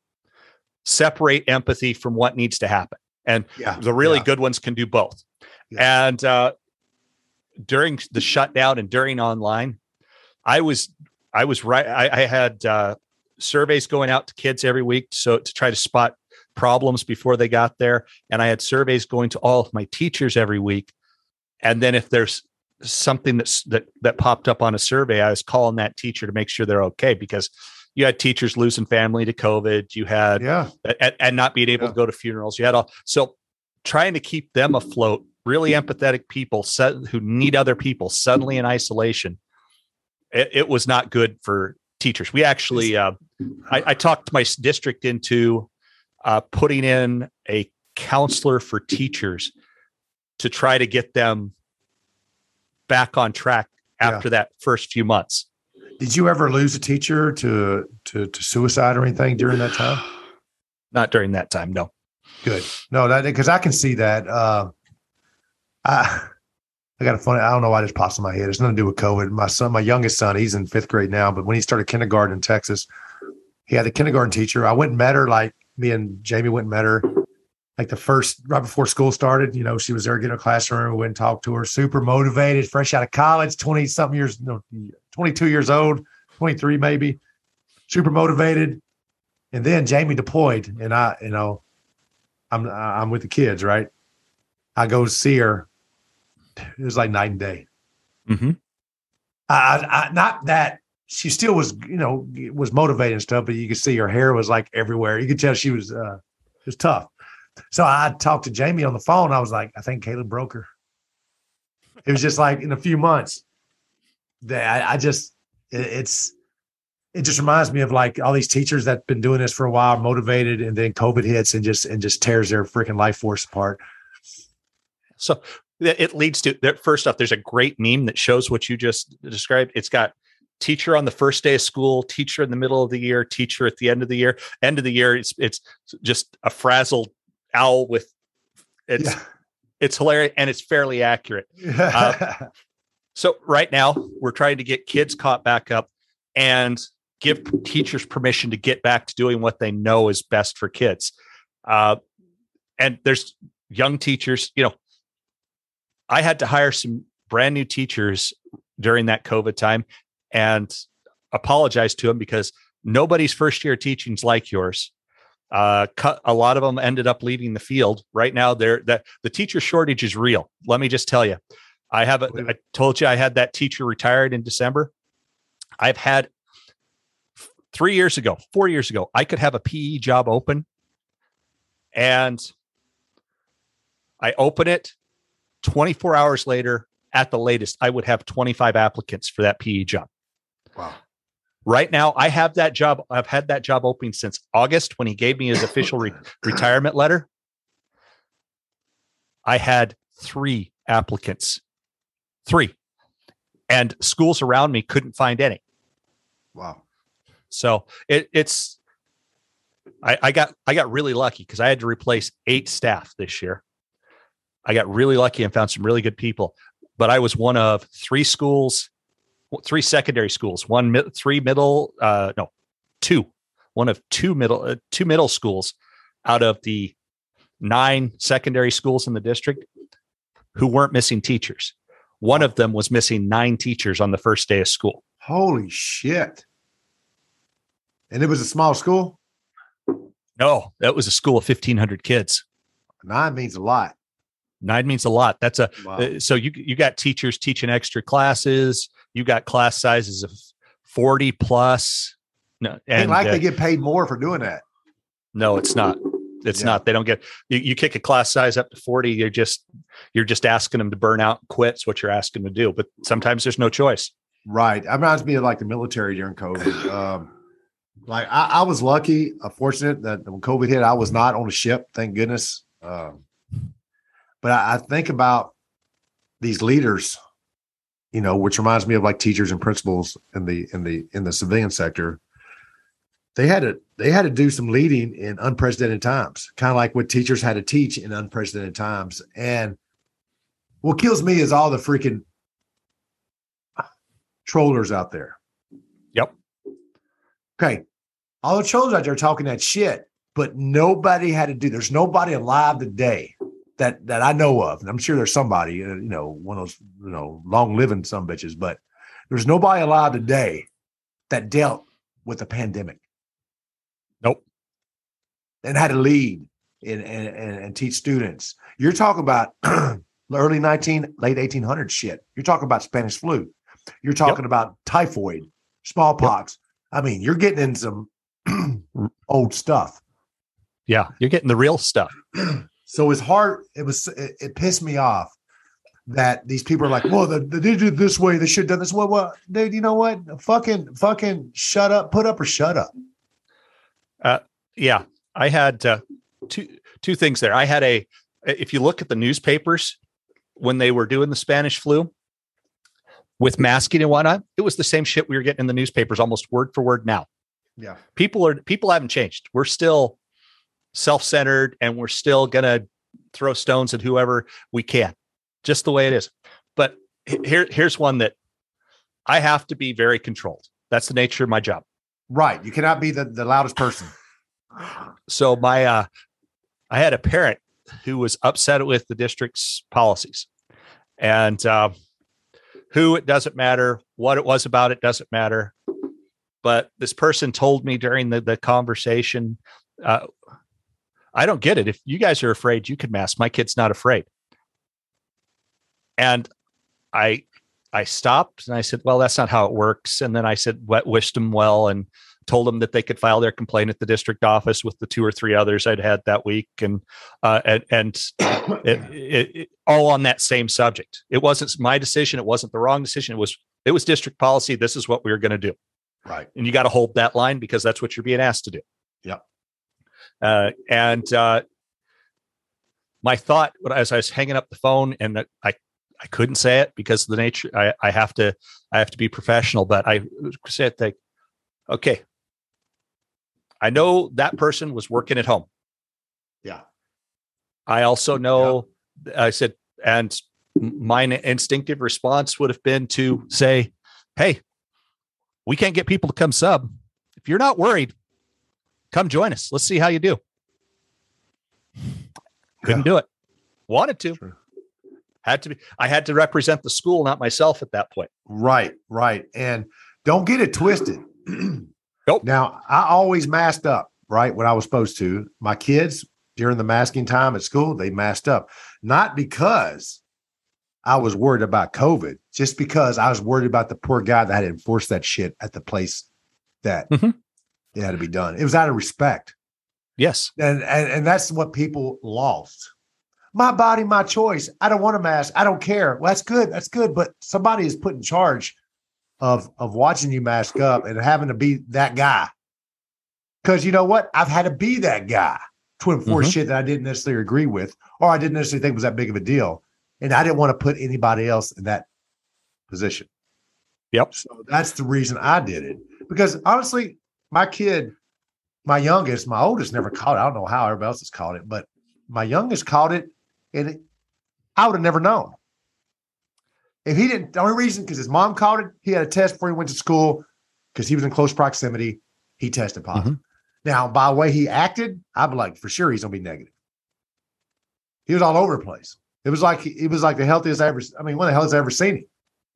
separate empathy from what needs to happen. And yeah, the really yeah. good ones can do both. Yeah. And uh, during the shutdown and during online, I was I was right. I, I had uh, surveys going out to kids every week, so to try to spot problems before they got there, and I had surveys going to all of my teachers every week. And then if there's something that's that that popped up on a survey, I was calling that teacher to make sure they're okay because you had teachers losing family to COVID. You had yeah, and, and not being able yeah. to go to funerals. You had all so trying to keep them afloat. Really empathetic people who need other people suddenly in isolation. It, it was not good for teachers. We actually, uh, I, I, talked my district into uh, putting in a counselor for teachers to try to get them back on track after yeah. that first few months. Did you ever lose a teacher to to to suicide or anything during that time? [SIGHS] Not during that time, no. Good. No, because I can see that. Uh, I I got a funny. I don't know why this pops in my head. It's nothing to do with COVID. My son, my youngest son, he's in fifth grade now. But when he started kindergarten in Texas, he had a kindergarten teacher. I went and met her. Like me and Jamie went and met her. Like the first right before school started, you know, she was there getting her classroom. We went and talked to her. Super motivated, fresh out of college, twenty something years, no, 22 years old, 23 maybe, super motivated. And then Jamie deployed, and I, you know, I'm I'm with the kids, right? I go see her. It was like night and day. Mm-hmm. I, I, not that she still was, you know, was motivated and stuff, but you could see her hair was like everywhere. You could tell she was, uh, it was tough. So I talked to Jamie on the phone. I was like, I think Caleb broke her. It was just like in a few months, I, I just it, it's it just reminds me of like all these teachers that've been doing this for a while, motivated, and then COVID hits and just and just tears their freaking life force apart. So it leads to that. First off, there's a great meme that shows what you just described. It's got teacher on the first day of school, teacher in the middle of the year, teacher at the end of the year. End of the year, it's it's just a frazzled owl with it's yeah. it's hilarious and it's fairly accurate. Uh, [LAUGHS] so right now we're trying to get kids caught back up and give teachers permission to get back to doing what they know is best for kids. Uh, and there's young teachers, you know, I had to hire some brand new teachers during that COVID time and apologize to them because nobody's first year teaching is like yours. Uh, cut, a lot of them ended up leaving the field. Right now, they're that the teacher shortage is real. Let me just tell you. I have a, I told you I had that teacher retired in December. I've had three years ago, four years ago, I could have a PE job open and I open it 24 hours later at the latest, I would have 25 applicants for that PE job. Wow. Right now, I have that job. I've had that job open since August when he gave me his official re- [COUGHS] retirement letter. I had three applicants Three. And schools around me couldn't find any. Wow. So it, it's I, I got I got really lucky because I had to replace eight staff this year. I got really lucky and found some really good people. But I was one of three schools, three secondary schools, one three middle, uh, no, two, one of two middle, uh, two middle schools out of the nine secondary schools in the district who weren't missing teachers. One of them was missing nine teachers on the first day of school. Holy shit. And it was a small school? No, that was a school of 1,500 kids. Nine means a lot. Nine means a lot. That's a wow. uh, so you you got teachers teaching extra classes. You got class sizes of 40 plus. No, and like uh, they get paid more for doing that. No, it's not. It's yeah. not. They don't get you, you kick a class size up to 40, you're just you're just asking them to burn out and quit's what you're asking them to do. But sometimes there's no choice. Right. It reminds me of like the military during COVID. Um, like I, I, was lucky, uh, fortunate that when COVID hit, I was not on a ship, thank goodness. Um, but I, I think about these leaders, you know, which reminds me of like teachers and principals in the in the in the civilian sector they had to they had to do some leading in unprecedented times, kind of like what teachers had to teach in unprecedented times. And what kills me is all the freaking trollers out there. Yep. Okay. All the trollers out there talking that shit, but nobody had to do. There's nobody alive today that that I know of, and I'm sure there's somebody, uh, you know, one of those, you know, long living some bitches, but there's nobody alive today that dealt with the pandemic. Nope. And had to lead and, and, and teach students. You're talking about [CLEARS THROAT] early 19, late 1800 shit. You're talking about Spanish flu. You're talking yep. about typhoid, smallpox. Yep. I mean, you're getting in some [CLEARS THROAT] old stuff. Yeah, you're getting the real stuff. [CLEARS THROAT] so it's hard. It was. It, it, pissed me off that these people are like, "Well, they, they did it this way. They should have done this." Well, well, dude, you know what? Fucking, fucking, shut up. Put up or shut up. Uh, yeah, I had uh, two two things there. I had a. If you look at the newspapers when they were doing the Spanish flu, with masking and whatnot, it was the same shit we were getting in the newspapers almost word for word now. Yeah. People are people haven't changed. We're still self-centered and we're still gonna throw stones at whoever we can. Just the way it is. But here here's one that I have to be very controlled. That's the nature of my job. Right. You cannot be the, the loudest person. So my uh I had a parent who was upset with the district's policies. And uh, who it doesn't matter, what it was about it doesn't matter. But this person told me during the, the conversation, uh, I don't get it. If you guys are afraid, you can mask. My kid's not afraid. And I I stopped and I said, well, that's not how it works. And then I said, wished them well and told them that they could file their complaint at the district office with the two or three others I'd had that week, and uh, and, and [COUGHS] it, it, it, all on that same subject. It wasn't my decision. It wasn't the wrong decision. It was it was district policy. This is what we were going to do. Right, and you got to hold that line because that's what you're being asked to do. Yep. Uh, and uh, my thought as I was hanging up the phone, and I I couldn't say it because of the nature. I, I have to I have to be professional, but I said like, okay, I know that person was working at home. Yeah. I also know, yeah. I said, and my instinctive response would have been to say, Hey, we can't get people to come sub. If you're not worried, come join us. Let's see how you do. Couldn't yeah. do it. Wanted to. Sure. Had to be. I had to represent the school, not myself at that point. Right, right. And don't get it twisted. [CLEARS THROAT] Nope. Now, I always masked up, right? When I was supposed to. My kids during the masking time at school, they masked up. Not because I was worried about COVID, just because I was worried about the poor guy that had to enforce that shit at the place that mm-hmm. It had to be done. It was out of respect. Yes. And, and and that's what people lost. My body, my choice. I don't want a mask. I don't care. Well, that's good. That's good. But somebody is put in charge of of watching you mask up and having to be that guy. Because you know what? I've had to be that guy to enforce mm-hmm. shit that I didn't necessarily agree with, or I didn't necessarily think was that big of a deal. And I didn't want to put anybody else in that position. Yep. So that's the reason I did it. Because honestly, my kid, my youngest, my oldest never [LAUGHS] caught it. I don't know how everybody else has caught it, but my youngest caught it, and it, I would have never known. If he didn't, the only reason because his mom caught it, he had a test before he went to school because he was in close proximity. He tested positive. Mm-hmm. Now, by the way he acted, I'm like, for sure he's gonna be negative. He was all over the place. It was like he was like the healthiest I ever. I mean, one of the healthiest I ever seen him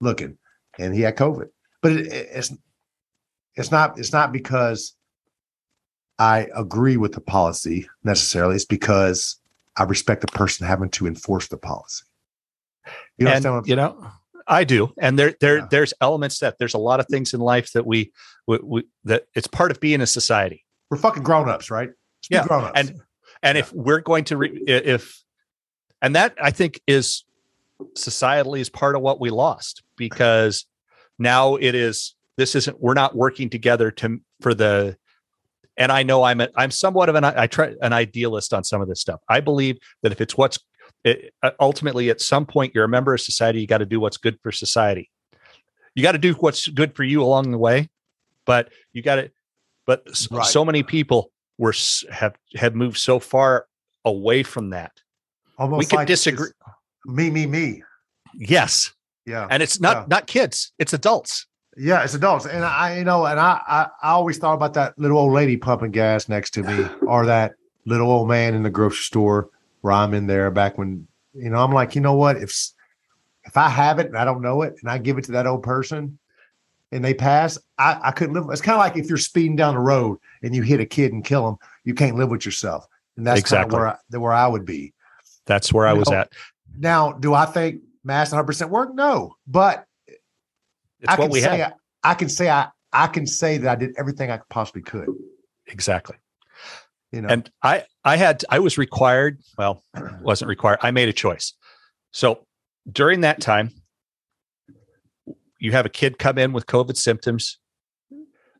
looking, and he had COVID. But it, it's it's not it's not because I agree with the policy necessarily. It's because I respect the person having to enforce the policy. You know, you know, I do, and there there yeah. there's elements that there's a lot of things in life that we, we, we that it's part of being a society. We're fucking grown ups, right? yeah, grown-ups. and and yeah. if we're going to re, if and that I think is societally is part of what we lost because now it is this isn't we're not working together to for the and I know I'm a, I'm somewhat of an I try an idealist on some of this stuff. I believe that if it's what's it, uh, ultimately at some point you're a member of society you got to do what's good for society you got to do what's good for you along the way but you got to but right. so many people were have have moved so far away from that. Almost we could like disagree. Me, me, me. Yes. Yeah. And it's not yeah. not kids; it's adults. Yeah, it's adults, and I, you know, and I, I, I always thought about that little old lady pumping gas next to me, [SIGHS] or that little old man in the grocery store where I'm in there back when, you know, I'm like, you know what, if if I have it and I don't know it, and I give it to that old person, and they pass, I, I couldn't live. It's kind of like if you're speeding down the road and you hit a kid and kill him, you can't live with yourself, and that's exactly where I, where I would be. That's where you I was know, at. Now, do I think mass 100 percent work? No, but it's I can say have. I, I can say I I can say that I did everything I possibly could. Exactly. You know, and I I had I was required. Well, [CLEARS THROAT] wasn't required. I made a choice. So during that time, you have a kid come in with COVID symptoms.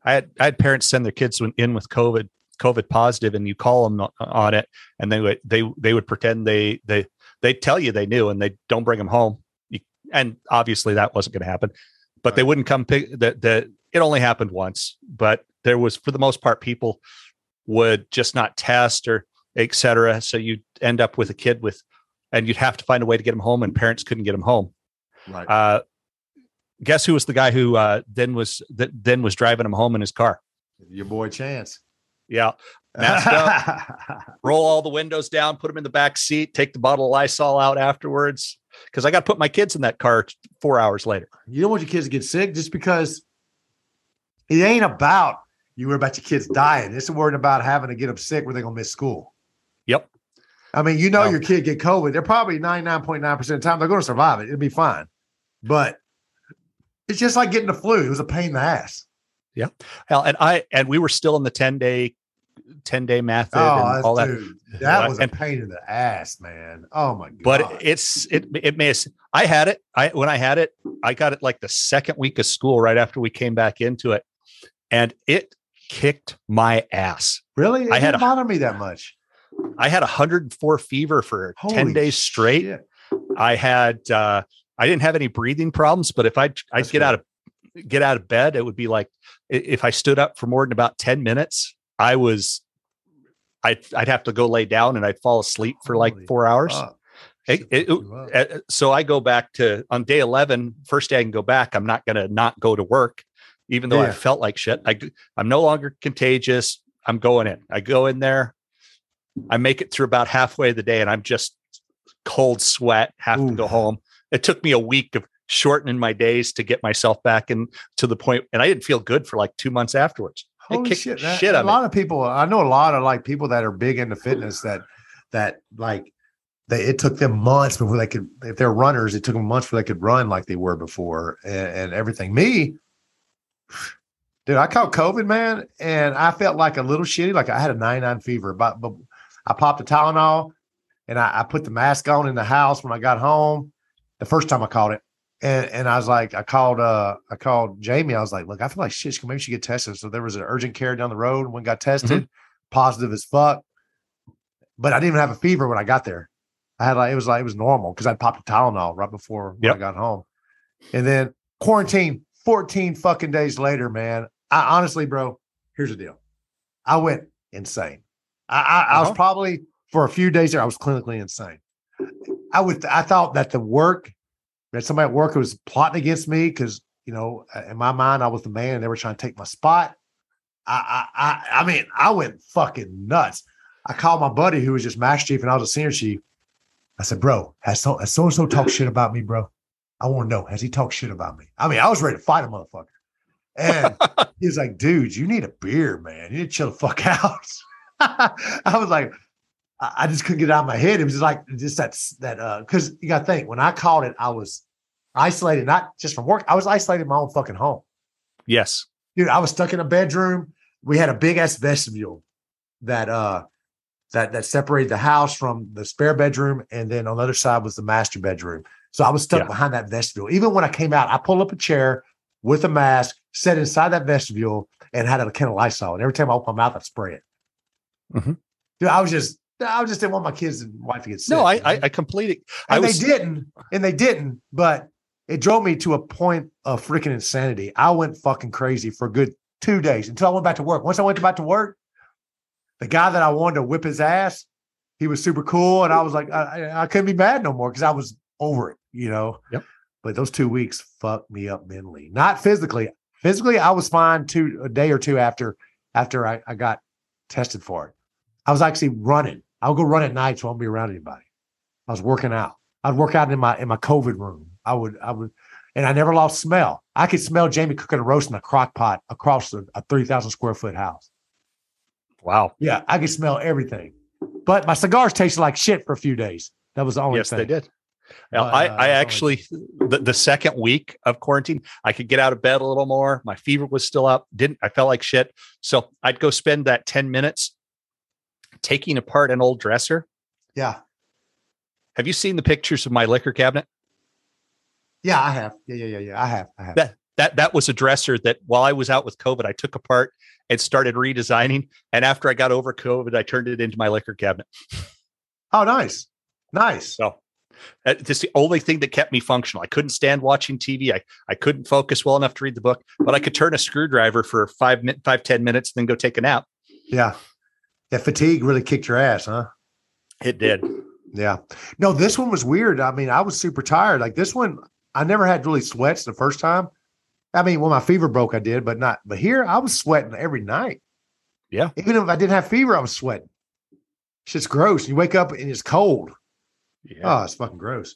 I had I had parents send their kids in with COVID COVID positive, and you call them on it, and they would they they would pretend they they they tell you they knew, and they don't bring them home. You, and obviously that wasn't going to happen, but right. they wouldn't come pick that that it only happened once, but there was for the most part people would just not test or etc. So you'd end up with a kid with, and you'd have to find a way to get him home, and parents couldn't get him home. Right. Uh, guess who was the guy who uh, then was that then was driving him home in his car? Your boy Chance. Yeah. Mask up, [LAUGHS] roll all the windows down, put them in the back seat, take the bottle of Lysol out afterwards. Because I got to put my kids in that car four hours later. You don't want your kids to get sick just because it ain't about you worry about your kids dying. It's worried about having to get them sick where they're gonna miss school. Yep. I mean, you know, your kid get COVID. They're probably 99.9% of the time they're going to survive it. It'll be fine. But it's just like getting the flu. It was a pain in the ass. Yeah. Hell, and I and we were still in the 10 day 10 day method oh, and all dude, that. [LAUGHS] That was and, a pain in the ass, man. Oh my god. But it's it it may I had it. I when I had it, I got it like the second week of school right after we came back into it. And it kicked my ass. Really? It I had bother me that much. I had 104 fever for Holy 10 days straight. Shit. I had uh I didn't have any breathing problems, but if I I'd get good. out of get out of bed, it would be like if I stood up for more than about 10 minutes, I was I'd I'd have to go lay down and I'd fall asleep for Holy like four hours. It, it, it, eh, eh, so I go back to on day 11, first day I can go back. I'm not going to not go to work, even though yeah. I felt like shit. I, I'm no longer contagious. I'm going in. I go in there. I make it through about halfway of the day and I'm just cold sweat, have Ooh. to go home. It took me a week of shortening my days to get myself back and to the point, and I didn't feel good for like two months afterwards. Holy shit! That, shit a lot of people. I know a lot of like people that are big into fitness that that like they it took them months before they could if they're runners it took them months before they could run like they were before and, and, everything me dude i caught covid man and i felt like a little shitty like i had a 99 fever but, but i popped a tylenol and I, I, put the mask on in the house when i got home the first time i caught it and and I was like, I called uh I called Jamie. I was like, look, I feel like shit, maybe she get tested. So there was an urgent care down the road. One got tested, mm-hmm. positive as fuck. But I didn't even have a fever when I got there. I had like it was like it was normal because I popped a Tylenol right before yep. I got home. And then quarantine 14 fucking days later, man. I honestly, bro, here's the deal. I went insane. I, I, uh-huh. I was uh-huh. probably for a few days there, I was clinically insane. I would I thought that the work that somebody at work who was plotting against me because you know uh, in my mind I was the man and they were trying to take my spot. I I I, I mean I went fucking nuts. I called my buddy who was just master chief and I was a senior chief. I said, bro, has so has so and so talked shit about me, bro? I want to know, has he talked shit about me? I mean, I was ready to fight a motherfucker. And [LAUGHS] he was like, dude, you need a beer, man. You need to chill the fuck [LAUGHS] out. I was like, I just couldn't get it out of my head. It was just like just that that uh because you gotta think when I called it, I was isolated, not just from work. I was isolated in my own fucking home. Yes. Dude, I was stuck in a bedroom. We had a big ass vestibule that uh that that separated the house from the spare bedroom, and then on the other side was the master bedroom. So I was stuck yeah. behind that vestibule. Even when I came out, I pulled up a chair with a mask, sat inside that vestibule, and had a can of Lysol. And every time I open my mouth, I'd spray it. Mm-hmm. Dude, I was just I just didn't want my kids and wife to get sick. No, I I, I completely. And I was, they didn't, and they didn't. But it drove me to a point of freaking insanity. I went fucking crazy for a good two days until I went back to work. Once I went back to work, the guy that I wanted to whip his ass, he was super cool, and I was like, I, I couldn't be mad no more because I was over it, you know. Yep. But those two weeks fucked me up mentally, not physically. Physically, I was fine two a day or two after after I, I got tested for it. I was actually running. I would go run at night so I won't be around anybody. I was working out. I'd work out in my in my COVID room. I would I would, and I never lost smell. I could smell Jamie cooking a roast in a crock pot across a, a three thousand square foot house. Wow. Yeah, I could smell everything. But my cigars tasted like shit for a few days. That was the only yes, thing. they did. Now, I, Uh, I actually the, the second week of quarantine, I could get out of bed a little more. My fever was still up. Didn't I felt like shit. So I'd go spend that 10 minutes taking apart an old dresser. Yeah. Have you seen the pictures of my liquor cabinet? Yeah, I have. Yeah, yeah, yeah, yeah. I have. I have. That that that was a dresser that while I was out with COVID, I took apart and started redesigning. And after I got over COVID, I turned it into my liquor cabinet. [LAUGHS] Oh, nice. Nice. So uh, that's the only thing that kept me functional. I couldn't stand watching TV. I, I couldn't focus well enough to read the book, but I could turn a screwdriver for five, five, 10 minutes, then go take a nap. Yeah. Yeah. Fatigue really kicked your ass, huh? It did. Yeah. No, this one was weird. I mean, I was super tired. Like this one, I never had really sweats the first time. I mean, when my fever broke, I did, but not. But here, I was sweating every night. Yeah. Even if I didn't have fever, I was sweating. Shit's gross. You wake up and it's cold. Yeah. Oh, it's fucking gross.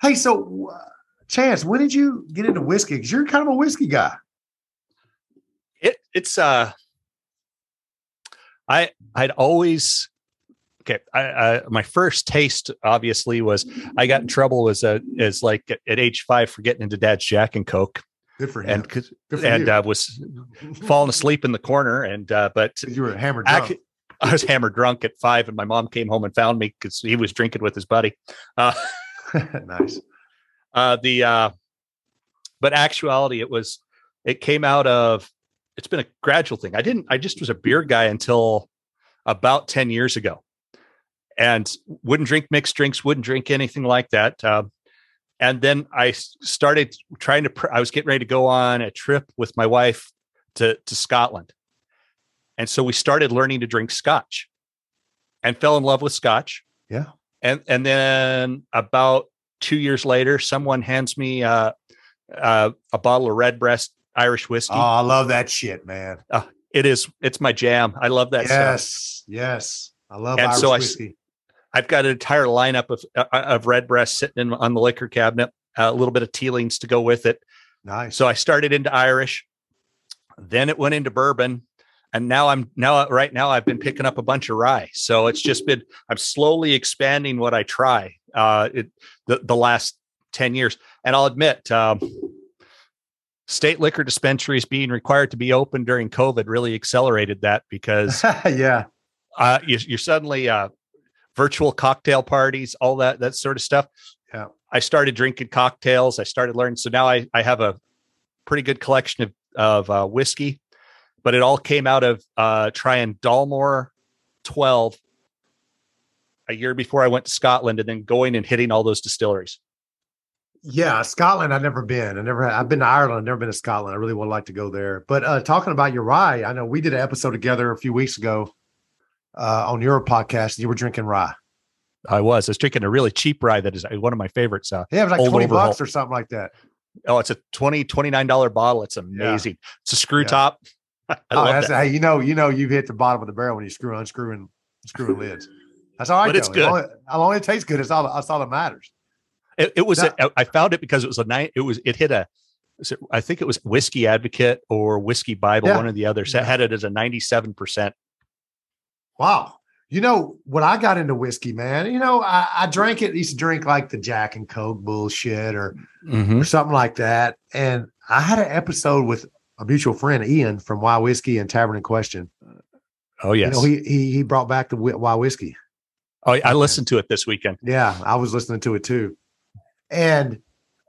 Hey, so uh, Chance, when did you get into whiskey? Because you're kind of a whiskey guy. it it's uh i i'd always okay i, I my first taste obviously was i got in trouble as a as like at, age five for getting into dad's jack and coke Good for him. and for and uh, was falling asleep in the corner and uh but you were hammered drunk. actually i was hammered drunk at five and my mom came home and found me because he was drinking with his buddy uh [LAUGHS] nice. uh the uh but actuality it was it came out of it's been a gradual thing. I didn't i just was a beer guy until about 10 years ago. And wouldn't drink mixed drinks wouldn't drink anything like that uh, and then I started trying to pr- i was getting ready to go on a trip with my wife to to scotland. And so we started learning to drink scotch and fell in love with scotch. Yeah. and and then about two years later someone hands me uh, uh, a bottle of redbreast irish whiskey Oh, I love that shit, man. it is it's my jam i love that stuff yes. Yes. I love And Irish so I whiskey. i've got an entire lineup of uh, of redbreast sitting in, on the liquor cabinet uh, a little bit of Teelings to go with it nice. so i started into irish then it went into bourbon and now i'm now right now i've been picking up a bunch of rye so it's just been i'm slowly expanding what i try uh it the, the last 10 years and i'll admit um state liquor dispensaries being required to be open during covid really accelerated that because [LAUGHS] yeah. uh you, you're suddenly uh virtual cocktail parties all that that sort of stuff Yeah. i started drinking cocktails i started learning so now i i have a pretty good collection of of uh, whiskey but it all came out of uh trying dalmore 12 a year before i went to scotland and then going and hitting all those distilleries Yeah. Scotland, I've never been. I never I've been to Ireland, I've never been to Scotland. I really would like to go there. But uh talking about your rye, I know we did an episode together a few weeks ago uh on your podcast. You were drinking rye. i was i was drinking a really cheap rye that is uh, one of my favorites uh Yeah, it was like 20 Overholt. bucks or something like that. oh it's a 20 29 dollar bottle it's amazing it's a screw Yeah. top [LAUGHS] i oh, love that's, that hey, you know, you know, you've hit the bottom of the barrel when you screw unscrewing screwing lids. That's all right. But it's though. good. As long as, as long as it tastes good, it's all that's all that matters. It, it was. That- a, I found it because it was a night. It was. It hit a. I think it was Whiskey Advocate or Whiskey Bible, Yeah. one or the other. So Yeah. it had it as a ninety-seven percent. Wow. You know, when I got into whiskey, man, you know, I, I drank it, used to drink like the Jack and Coke bullshit or mm-hmm. or something like that. And I had an episode with a mutual friend, Ian from Wild Whiskey and Tavern in Question. Oh yes. You know, he he he brought back the Wild Whiskey. oh, I listened to it this weekend. Yeah, I was listening to it too. And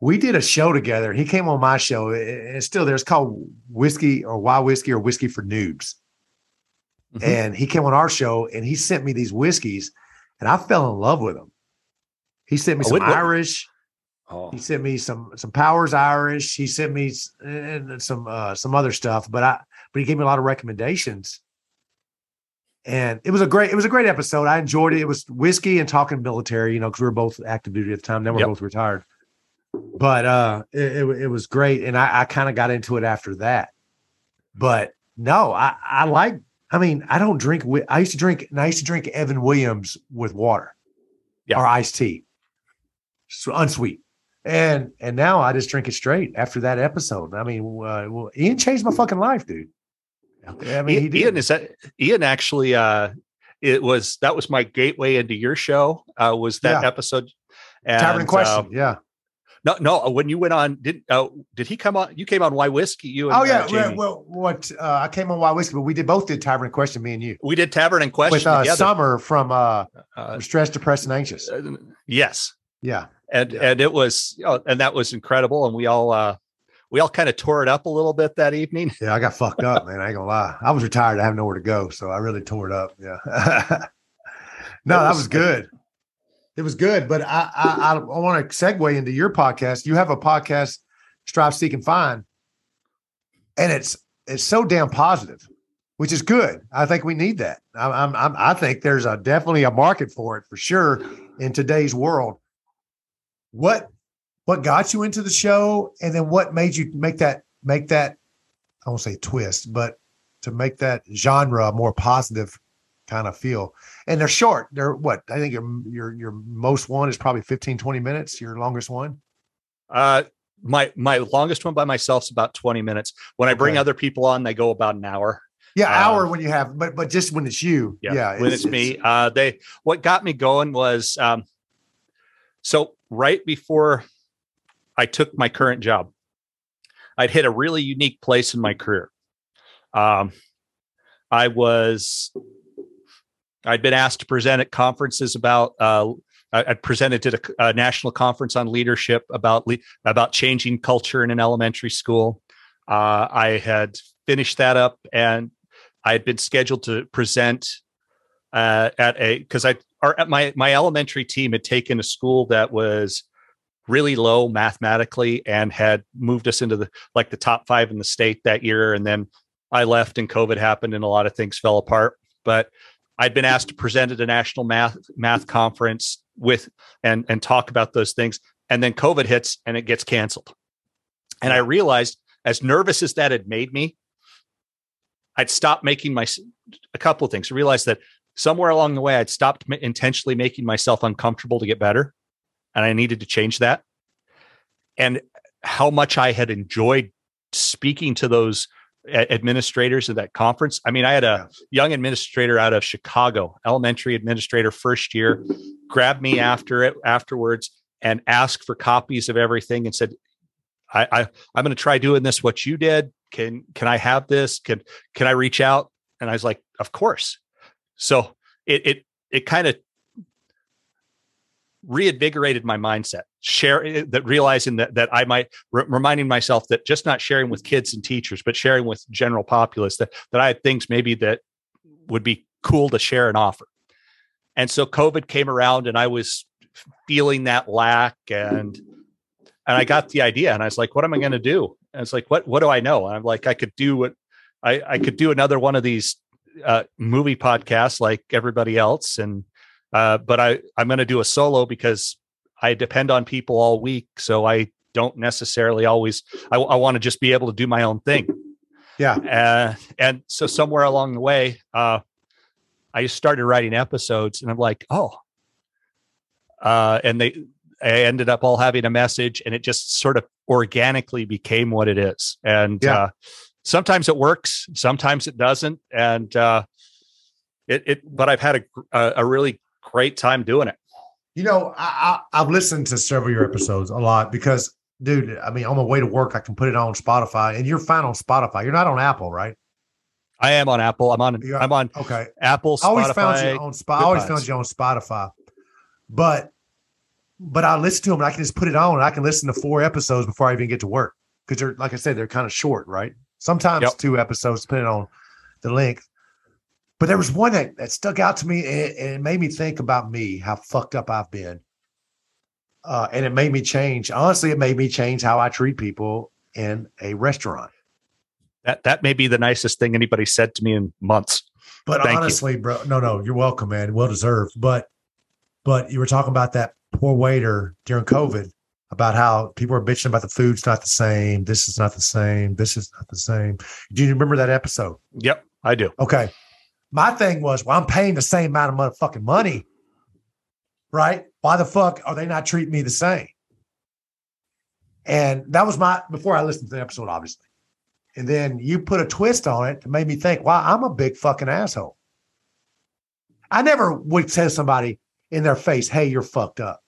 we did a show together. He came on my show. It- It's still there. It's called Whiskey or Wild Whiskey or Whiskey for Noobs. Mhm. And he came on our show and he sent me these whiskeys and I fell in love with them. He sent me Oh, some Irish. Oh, He sent me some some Powers Irish. He sent me and some uh, some other stuff. But I but he gave me a lot of recommendations. And it was a great, it was a great episode. I enjoyed it. It was whiskey and talking military, you know, because we were both active duty at the time. Then we're yep. both retired. But uh it, it, it was great. And I, I kind of got into it after that. But no, I, I like, I mean, I don't drink, I used to drink, and I used to drink Evan Williams with water yeah. or iced tea, so unsweet. And and now I just drink it straight after that episode. I mean, uh, well, Ian changed my fucking life, dude. I mean, Ian is that Ian actually. uh It was that was my gateway into your show. Uh Was that yeah. episode? And, Tavern in question, uh, yeah. No, no. Uh, when you went on, did uh, did he come on? You came on Why Whiskey? You? And, oh yeah. Uh, well, what uh, I came on Why Whiskey, but we did both did Tavern and Question. Me and you. We did Tavern and Question with uh, Summer from uh, uh, Stressed, Depressed, and Anxious. Uh, yes. Yeah. And yeah. and it was, you know, and that was incredible, and we all uh, we all kind of tore it up a little bit that evening. Yeah, I got fucked up, man. I ain't gonna lie. I was retired. I have nowhere to go, so I really tore it up. Yeah. [LAUGHS] no, that was, that was good. It was good, but I I, I, I want to segue into your podcast. You have a podcast, Strive, Seek, and Find, and it's it's so damn positive, which is good. I think we need that. I'm, I'm I think there's a definitely a market for it for sure in today's world. What what got you into the show, and then what made you make that make that I won't say twist, but to make that genre more positive kind of feel. And they're short. They're what? I think your your your most one is probably 15 20 minutes, your longest one. Uh my my longest one by myself is about 20 minutes. When I bring okay. other people on, they go about an hour. Yeah, um, hour when you have, but but just when it's you. Yeah, yeah when it's, it's, me. Uh they what got me going was um so right before I took my current job, I'd hit a really unique place in my career. Um I was I'd been asked to present at conferences about. Uh, I presented at a, a, national conference on leadership about le- about changing culture in an elementary school. Uh, I had finished that up, and I had been scheduled to present uh, at a because I our my my elementary team had taken a school that was really low mathematically and had moved us into the like the top five in the state that year, and then I left and COVID happened and a lot of things fell apart. But I'd been asked to present at a national math math conference with and and talk about those things, and then COVID hits and it gets canceled. And I realized, as nervous as that had made me, I'd stopped making my a couple of things. I realized that somewhere along the way, I'd stopped intentionally making myself uncomfortable to get better, and I needed to change that. And how much I had enjoyed speaking to those administrators at that conference. I mean, I had a young administrator out of Chicago, elementary administrator, first year, grabbed me after it afterwards and asked for copies of everything and said, I, I I'm going to try doing this what you did. Can can I have this? Can can I reach out? And I was like, of course. So it it it kind of reinvigorated my mindset share eh, that realizing that that i might r- reminding myself that just not sharing with kids and teachers but sharing with general populace that that i had things maybe that would be cool to share and offer. And so covid came around and i was feeling that lack and and i got the idea and i was like what am i going to do? And it's like what what do i know? And i'm like i could do what i i could do another one of these uh, movie podcasts like everybody else and uh, but I I'm going to do a solo because I depend on people all week, so I don't necessarily always. I, I want to just be able to do my own thing. Yeah, uh, and so somewhere along the way, uh, I started writing episodes, and I'm like, oh, uh, and they I ended up all having a message, and it just sort of organically became what it is. And yeah. uh, sometimes it works, sometimes it doesn't, and uh, it, it. But I've had a a really great time doing it. You know, I, I have listened to several of your episodes a lot because, dude, I mean, on my way to work, I can put it on Spotify, and you're fine on Spotify. You're not on Apple, right? I am on Apple. I'm on. I'm on. Okay. Apple. Spotify, I always found you on Spotify. I always found you on Spotify, but but I listen to them and I can just put it on and I can listen to four episodes before I even get to work because they're like I said they're kind of short, right? Sometimes yep. two episodes depending on the length. But there was one that, that stuck out to me and, and, it made me think about me, how fucked up I've been. Uh, and it made me change. Honestly, it made me change how I treat people in a restaurant. That that may be the nicest thing anybody said to me in months. But Thank honestly, you. bro, no, no, you're welcome, man. Well deserved. But but you were talking about that poor waiter during COVID about how people are bitching about the food's not the same. This is not the same. This is not the same. Do you remember that episode? Yep, I do. Okay. My thing was, well, I'm paying the same amount of motherfucking money, right? Why the fuck are they not treating me the same? And that was my before I listened to the episode, obviously. And then you put a twist on it that made me think, wow, I'm a big fucking asshole. I never would tell somebody in their face, hey, you're fucked up.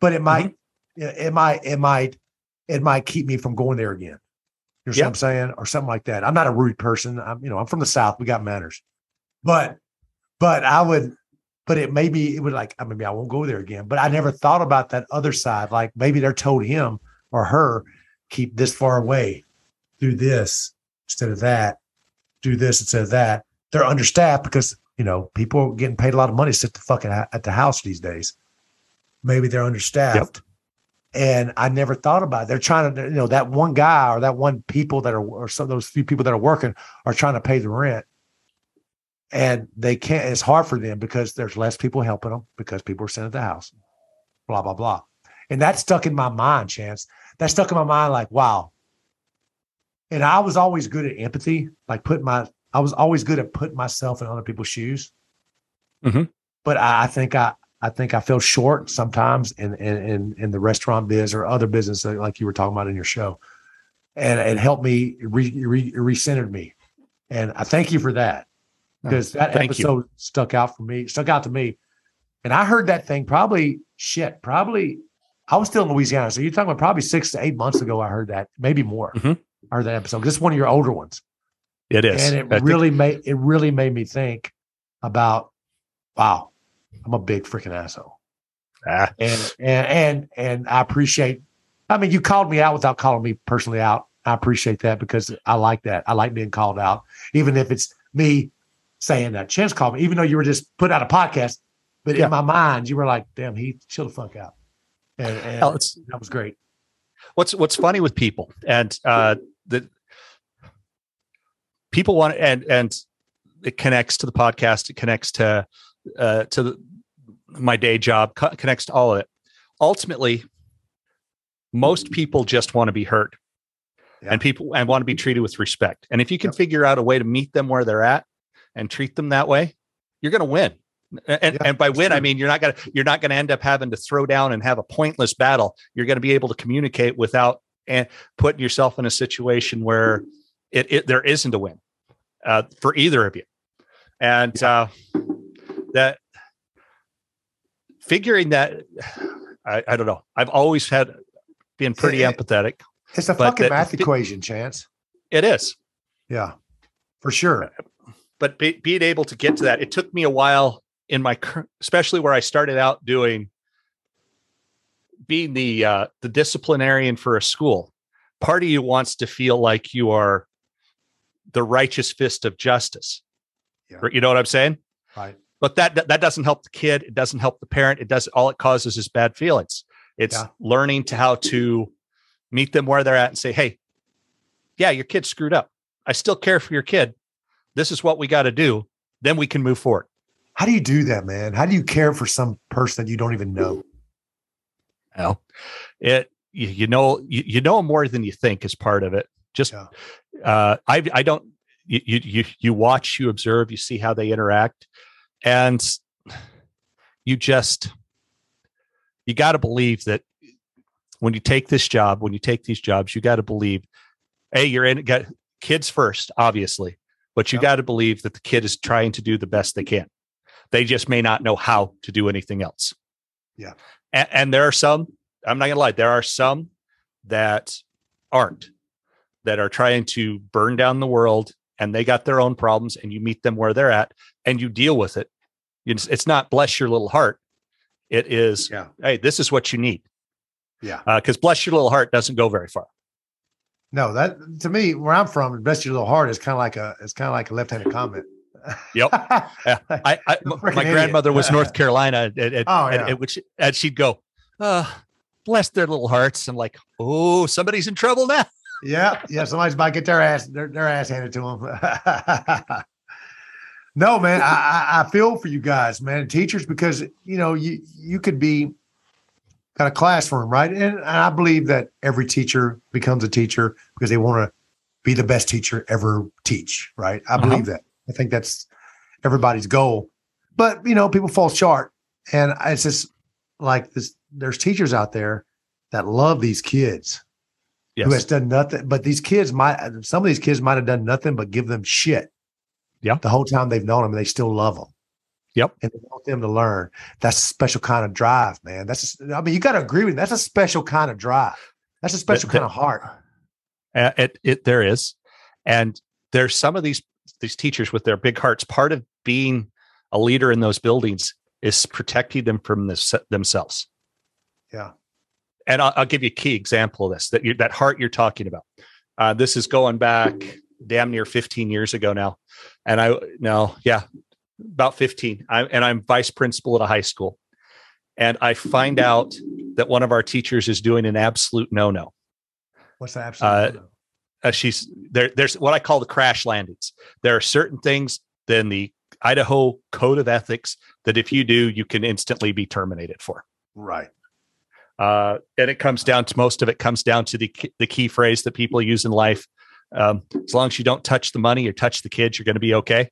But it might, mm-hmm. it might, it might, it might keep me from going there again. You know yep. what I'm saying? Or something like that. I'm not a rude person. I'm, you know, I'm from the South. We got manners. But, but I would, but it maybe it would like, I mean, I won't go there again. But I never thought about that other side. Like maybe they're told him or her, keep this far away do this instead of that, do this instead of that. They're understaffed because you know people are getting paid a lot of money to sit the fucking uh, at the house these days. Maybe they're understaffed. Yep. And I never thought about it. They're trying to, you know, that one guy or that one people that are, or some of those few people that are working are trying to pay the rent. And they can't, it's hard for them because there's less people helping them because people are sitting at the house, blah, blah, blah. And that stuck in my mind, Chance. That stuck in my mind like, wow, and I was always good at empathy, like putting my I was always good at putting myself in other people's shoes. Mm-hmm. But I, I, think I I think I fell short sometimes in in in the restaurant biz or other business like you were talking about in your show, and it helped me re, re, recentered me, and I thank you for that because that thank episode you. stuck out for me, stuck out to me, and I heard that thing probably shit probably I was still in Louisiana, so you're talking about probably six to eight months ago. I heard that, maybe more. Mm-hmm or that episode. This is one of your older ones. It is, and it I really think- made it really made me think about, wow, I'm a big freaking asshole. Ah. And and and and I appreciate. I mean, you called me out without calling me personally out. I appreciate that because I like that. I like being called out, even if it's me saying that. Chance called me, even though you were just put out a podcast. But yeah. in my mind, you were like, "Damn, he chill the fuck out," and, and Hell, that was great. What's What's funny with people, and uh, that people want and and it connects to the podcast it connects to uh to the, my day job co- connects to all of it ultimately most people just want to be heard yeah. and people and want to be treated with respect and if you can yep. figure out a way to meet them where they're at and treat them that way you're going to win and, yeah, and by win true. i mean you're not going to you're not going to end up having to throw down and have a pointless battle you're going to be able to communicate without and putting yourself in a situation where it, it there isn't a win uh, for either of you. And uh, that figuring that, I, I, don't know. I've always had been pretty it, empathetic. It's a fucking math equation, Chance. It is. Yeah, for sure. But be, being able to get to that, it took me a while in my, especially where I started out doing being the uh, the disciplinarian for a school, part of you wants to feel like you are the righteous fist of justice. Yeah. You know what I'm saying? Right. But that that doesn't help the kid. It doesn't help the parent. It does all it causes is bad feelings. It's yeah. learning to how to meet them where they're at and say, "Hey, yeah, your kid screwed up. I still care for your kid. This is what we got to do. Then we can move forward." How do you do that, man? How do you care for some person that you don't even know? Well, it you, you know you, you know more than you think is part of it. Just yeah. uh, I I don't you you you watch, you observe, you see how they interact, and you just you got to believe that when you take this job, when you take these jobs, you got to believe, hey, you're in got kids first, obviously, but you yep. got to believe that the kid is trying to do the best they can. They just may not know how to do anything else. Yeah. And, and there are some, I'm not going to lie, there are some that aren't, that are trying to burn down the world and they got their own problems and you meet them where they're at and you deal with it. It's not bless your little heart. It is, yeah. hey, this is what you need. Yeah. Because uh, bless your little heart doesn't go very far. No, that to me, where I'm from, bless your little heart is kind of like a it's kind of like a left-handed comment. Yep. yeah. [LAUGHS] I, I my idiot. grandmother was North Carolina, and, and, oh, yeah. and, which, and she'd go, oh, bless their little hearts. I'm like, oh, somebody's in trouble now. yeah, yeah. Somebody's about to get their ass their, their ass handed to them. [LAUGHS] no, man, I, I feel for you guys, man, teachers, because you know you you could be got a classroom, right? And, and I believe that every teacher becomes a teacher because they want to be the best teacher ever teach, right? I believe uh-huh. that. I think that's everybody's goal. But you know, people fall short, and it's just like this. There's teachers out there that love these kids yes. who has done nothing. But these kids might, some of these kids might have done nothing but give them shit. Yeah. The whole time they've known them, and they still love them. Yep. And they want them to learn. That's a special kind of drive, man. That's, just, I mean, you got to agree with me. That's a special kind of drive. That's a special kind of heart. Uh, it, it, there is. And there's some of these, these teachers with their big hearts. Part of being a leader in those buildings is protecting them from this, themselves. Yeah and I'll, I'll, give you a key example of this that you, that heart you're talking about. Uh, this is going back damn near 15 years ago now, and I no, yeah, about 15. I, and I'm vice principal at a high school, and I find out that one of our teachers is doing an absolute no no. What's the absolute uh, no? Uh, she's there. There's what I call the crash landings. There are certain things in the Idaho Code of Ethics that if you do, you can instantly be terminated for. Right. Uh, and it comes down to most of it comes down to the the key phrase that people use in life. Um, as long as you don't touch the money or touch the kids, you're going to be okay.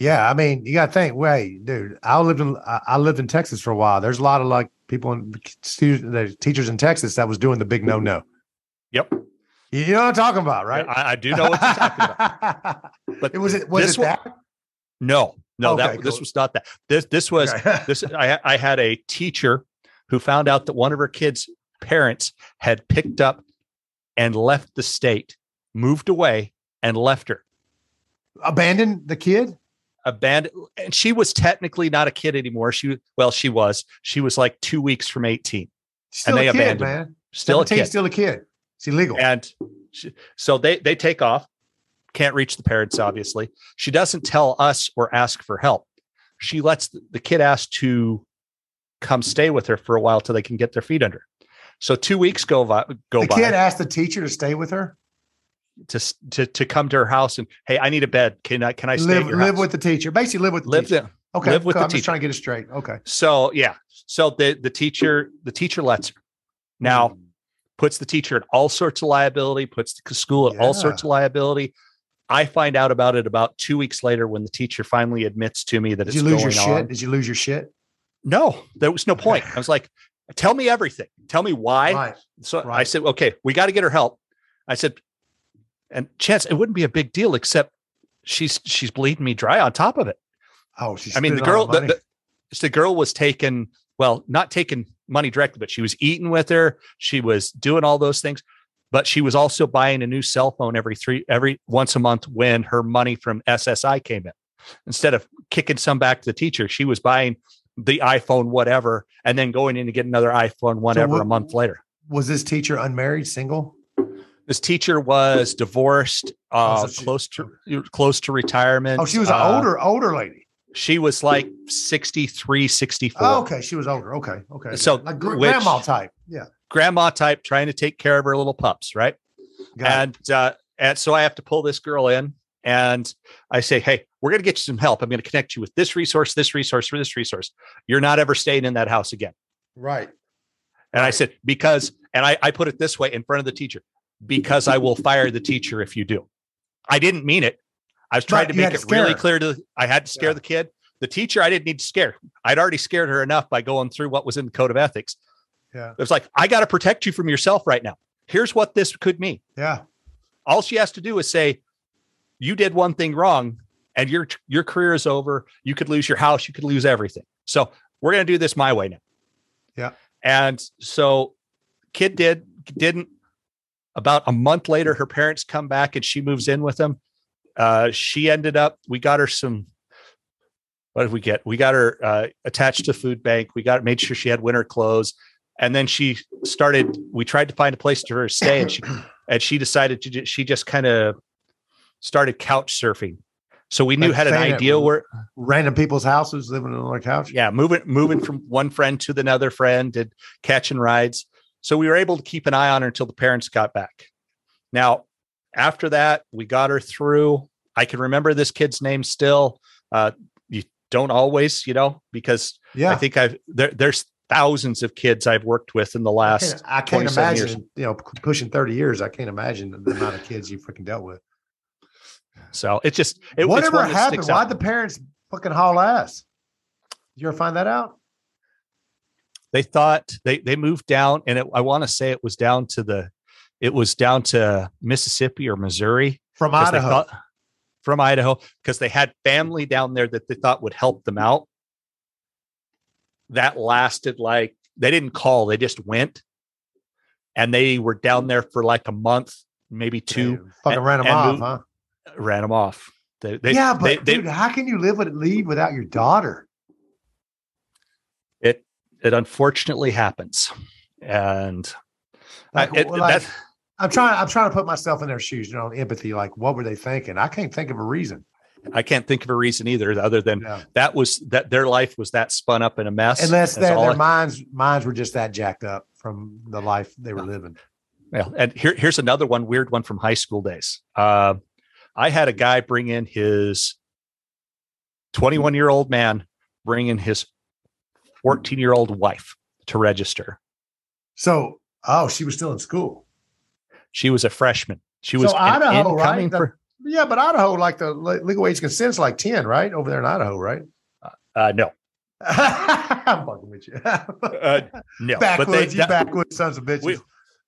Yeah, I mean, you got to think, wait, dude. I lived in I lived in Texas for a while. There's a lot of like people and students, teachers in Texas that was doing the big no no. Yep. You know what I'm talking about, right? Yeah, I, I, do know what you're talking about. [LAUGHS] But it was it was it that? No, no, okay, that cool. this was not that. This this was okay. [LAUGHS] this. I I had a teacher who found out that one of her kids' parents had picked up and left the state, moved away, and left her. Abandoned the kid? Abandoned. And she was technically not a kid anymore. She, well, she was. She was like two weeks from 18. Still and they a kid, abandoned man. Still a kid. Still a kid. It's illegal. And she, so they, they take off. Can't reach the parents, obviously. She doesn't tell us or ask for help. She lets the, the kid ask to come stay with her for a while till they can get their feet under. So two weeks go by. Go the by. kid asked the teacher to stay with her to to to come to her house and hey, I need a bed. Can I can I live live house? with the teacher? Basically, live with the live teacher. The, okay, live with cool. the I'm teacher. just trying to get it straight. Okay. So yeah, so the the teacher the teacher lets her now. Mm. Puts the teacher at all sorts of liability, puts the school at yeah. all sorts of liability. I find out about it about two weeks later when the teacher finally admits to me that Did it's you lose your shit? On. Did you lose your shit? No, there was no point. I was like, tell me everything. Tell me why. Right. So right. I said, okay, we got to get her help. I said, and chance, it wouldn't be a big deal, except she's she's bleeding me dry on top of it. Oh, she's I mean, the girl, the, the, the girl was taking, well, not taking money directly, but she was eating with her. She was doing all those things, but she was also buying a new cell phone every three, every once a month when her money from SSI came in. Instead of kicking some back to the teacher, she was buying the iPhone, whatever, and then going in to get another iPhone, whatever, so what, a month later. Was this teacher unmarried, single? This teacher was divorced, uh, oh, so close to close to retirement. Oh, she was an uh, older older lady. She was like 63, 64. Oh, okay. She was older. Okay. Okay. So like grandma type. Yeah. Grandma type trying to take care of her little pups. Right. Got and, uh, and so I have to pull this girl in and I say, Hey, we're going to get you some help. I'm going to connect you with this resource, this resource, for this resource. You're not ever staying in that house again. Right. And I said, because, and I, I put it this way in front of the teacher, because I will fire the teacher if you do. I didn't mean it. I was trying but to make it really clear to, I had to scare yeah. the kid. The teacher, I didn't need to scare. I'd already scared her enough by going through what was in the code of ethics. Yeah. It was like, I got to protect you from yourself right now. Here's what this could mean. Yeah. All she has to do is say, you did one thing wrong and your your career is over. You could lose your house, you could lose everything. So we're going to do this my way now. Yeah. And so kid did didn't about a month later her parents come back and she moves in with them. Uh, she ended up we got her some what did we get? We got her uh, attached to food bank. We got made sure she had winter clothes, and then she started. We tried to find a place for her to stay, and she and she decided to. She just kind of started couch surfing. So we knew like had an idea where random people's houses living on their couch. Yeah, moving moving from one friend to another friend, did catching rides. So we were able to keep an eye on her until the parents got back. Now, after that, we got her through. I can remember this kid's name still. Uh, you don't always, you know, because Yeah. I think I've there, there's thousands of kids I've worked with in the I last. can't, I can't 27 imagine, years. you know, pushing 30 years. I can't imagine the amount of kids you freaking dealt with. So it's just it, Whatever happened? Why'd the parents fucking haul ass? Did you ever find that out? They thought they they moved down and it, i want to say it was down to the it was down to mississippi or missouri From Idaho. thought- from idaho because they had family down there that they thought would help them out that lasted like they didn't call they just went and they were down there for like a month maybe two Damn, fucking and- ran them off, moved- huh? ran them off they, they, yeah, but they- dude, how can you live with leave without your daughter? It unfortunately happens and I- Like, it- like, that- I'm trying. I'm trying to put myself in their shoes. You know, empathy. Like, what were they thinking? I can't think of a reason. I can't think of a reason either, other than Yeah. that was that their life was that spun up in a mess. Unless That's their, I- minds minds were just that jacked up from the life they were living. Yeah, and here, here's another one, weird one from high school days. Uh, I had a guy bring in his 21 year old man, bring in his 14 year old wife to register. So, oh, she was still in school. She was a freshman. She was an Idaho, right? The- for- Yeah, but Idaho, like the legal age consent is like ten, right? Over there in Idaho, right? uh, no, [LAUGHS] I'm fucking with you. uh, no, backwoods, you backwoods sons of bitches. we,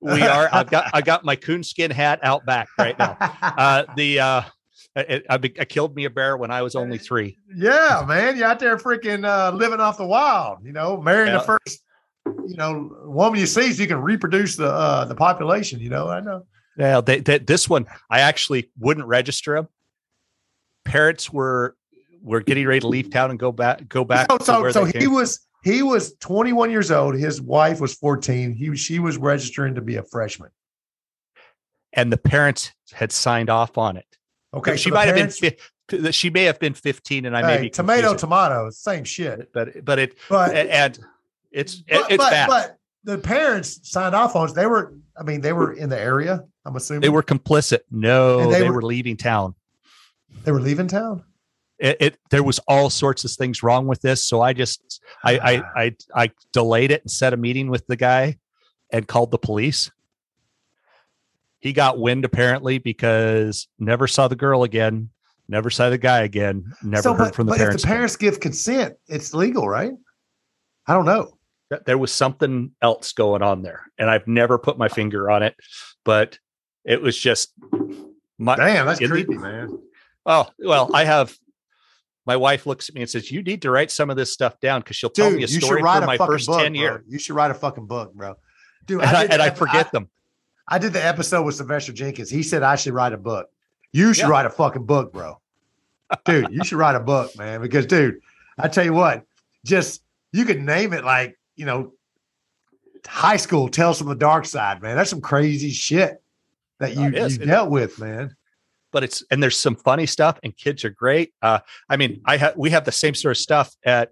we are. I've got I got my coonskin hat out back right now. [LAUGHS] Uh, the uh, I, I, I killed me a bear when I was only three. yeah, man, you're out there freaking uh, living off the wild. You know, marrying Yeah. the first, you know, woman you see, so you can reproduce the uh, the population. You know, I know. Yeah, they, they, this one I actually wouldn't register him. Parents were were getting ready to leave town and go back go back. So, to so, so he came. was he was 21 years old. His wife was 14. He she was registering to be a freshman. and the parents had signed off on it. Okay, she so might parents- have been. fi- She may have been fifteen, and I may be tomato, confusing, tomato, same shit. but but it But and it's but, it's but, bad. but the parents signed off on it. They were, I mean, they were in the area. I'm assuming they were complicit. No, And they they, were- were, leaving town. they were leaving town. It, it there was all sorts of things wrong with this, so I just I I I, I delayed it and set a meeting with the guy and called the police. He got wind apparently because never saw the girl again, never saw the guy again, never So, heard but, from the but parents. if the again. parents give consent, it's legal, right? I don't know. There was something else going on there and i've never put my finger on it but it was just my Damn, that's in the- creepy, man. oh well i have my wife looks at me and says you need to write some of this stuff down because she'll tell me a story for a my first book, 10 bro. years You should write a fucking book, bro. Dude, and I, did and I forget them I did the episode with Sylvester Jenkins. He said I should write a book. You should Yeah. write a fucking book, bro. Dude, you should write a book, man. Because, dude, I tell you what, just you could name it like, you know, high school tales from the dark side, man. That's some crazy shit that you, you dealt with, man. but it's and there's some funny stuff and kids are great uh i mean i have we have the same sort of stuff at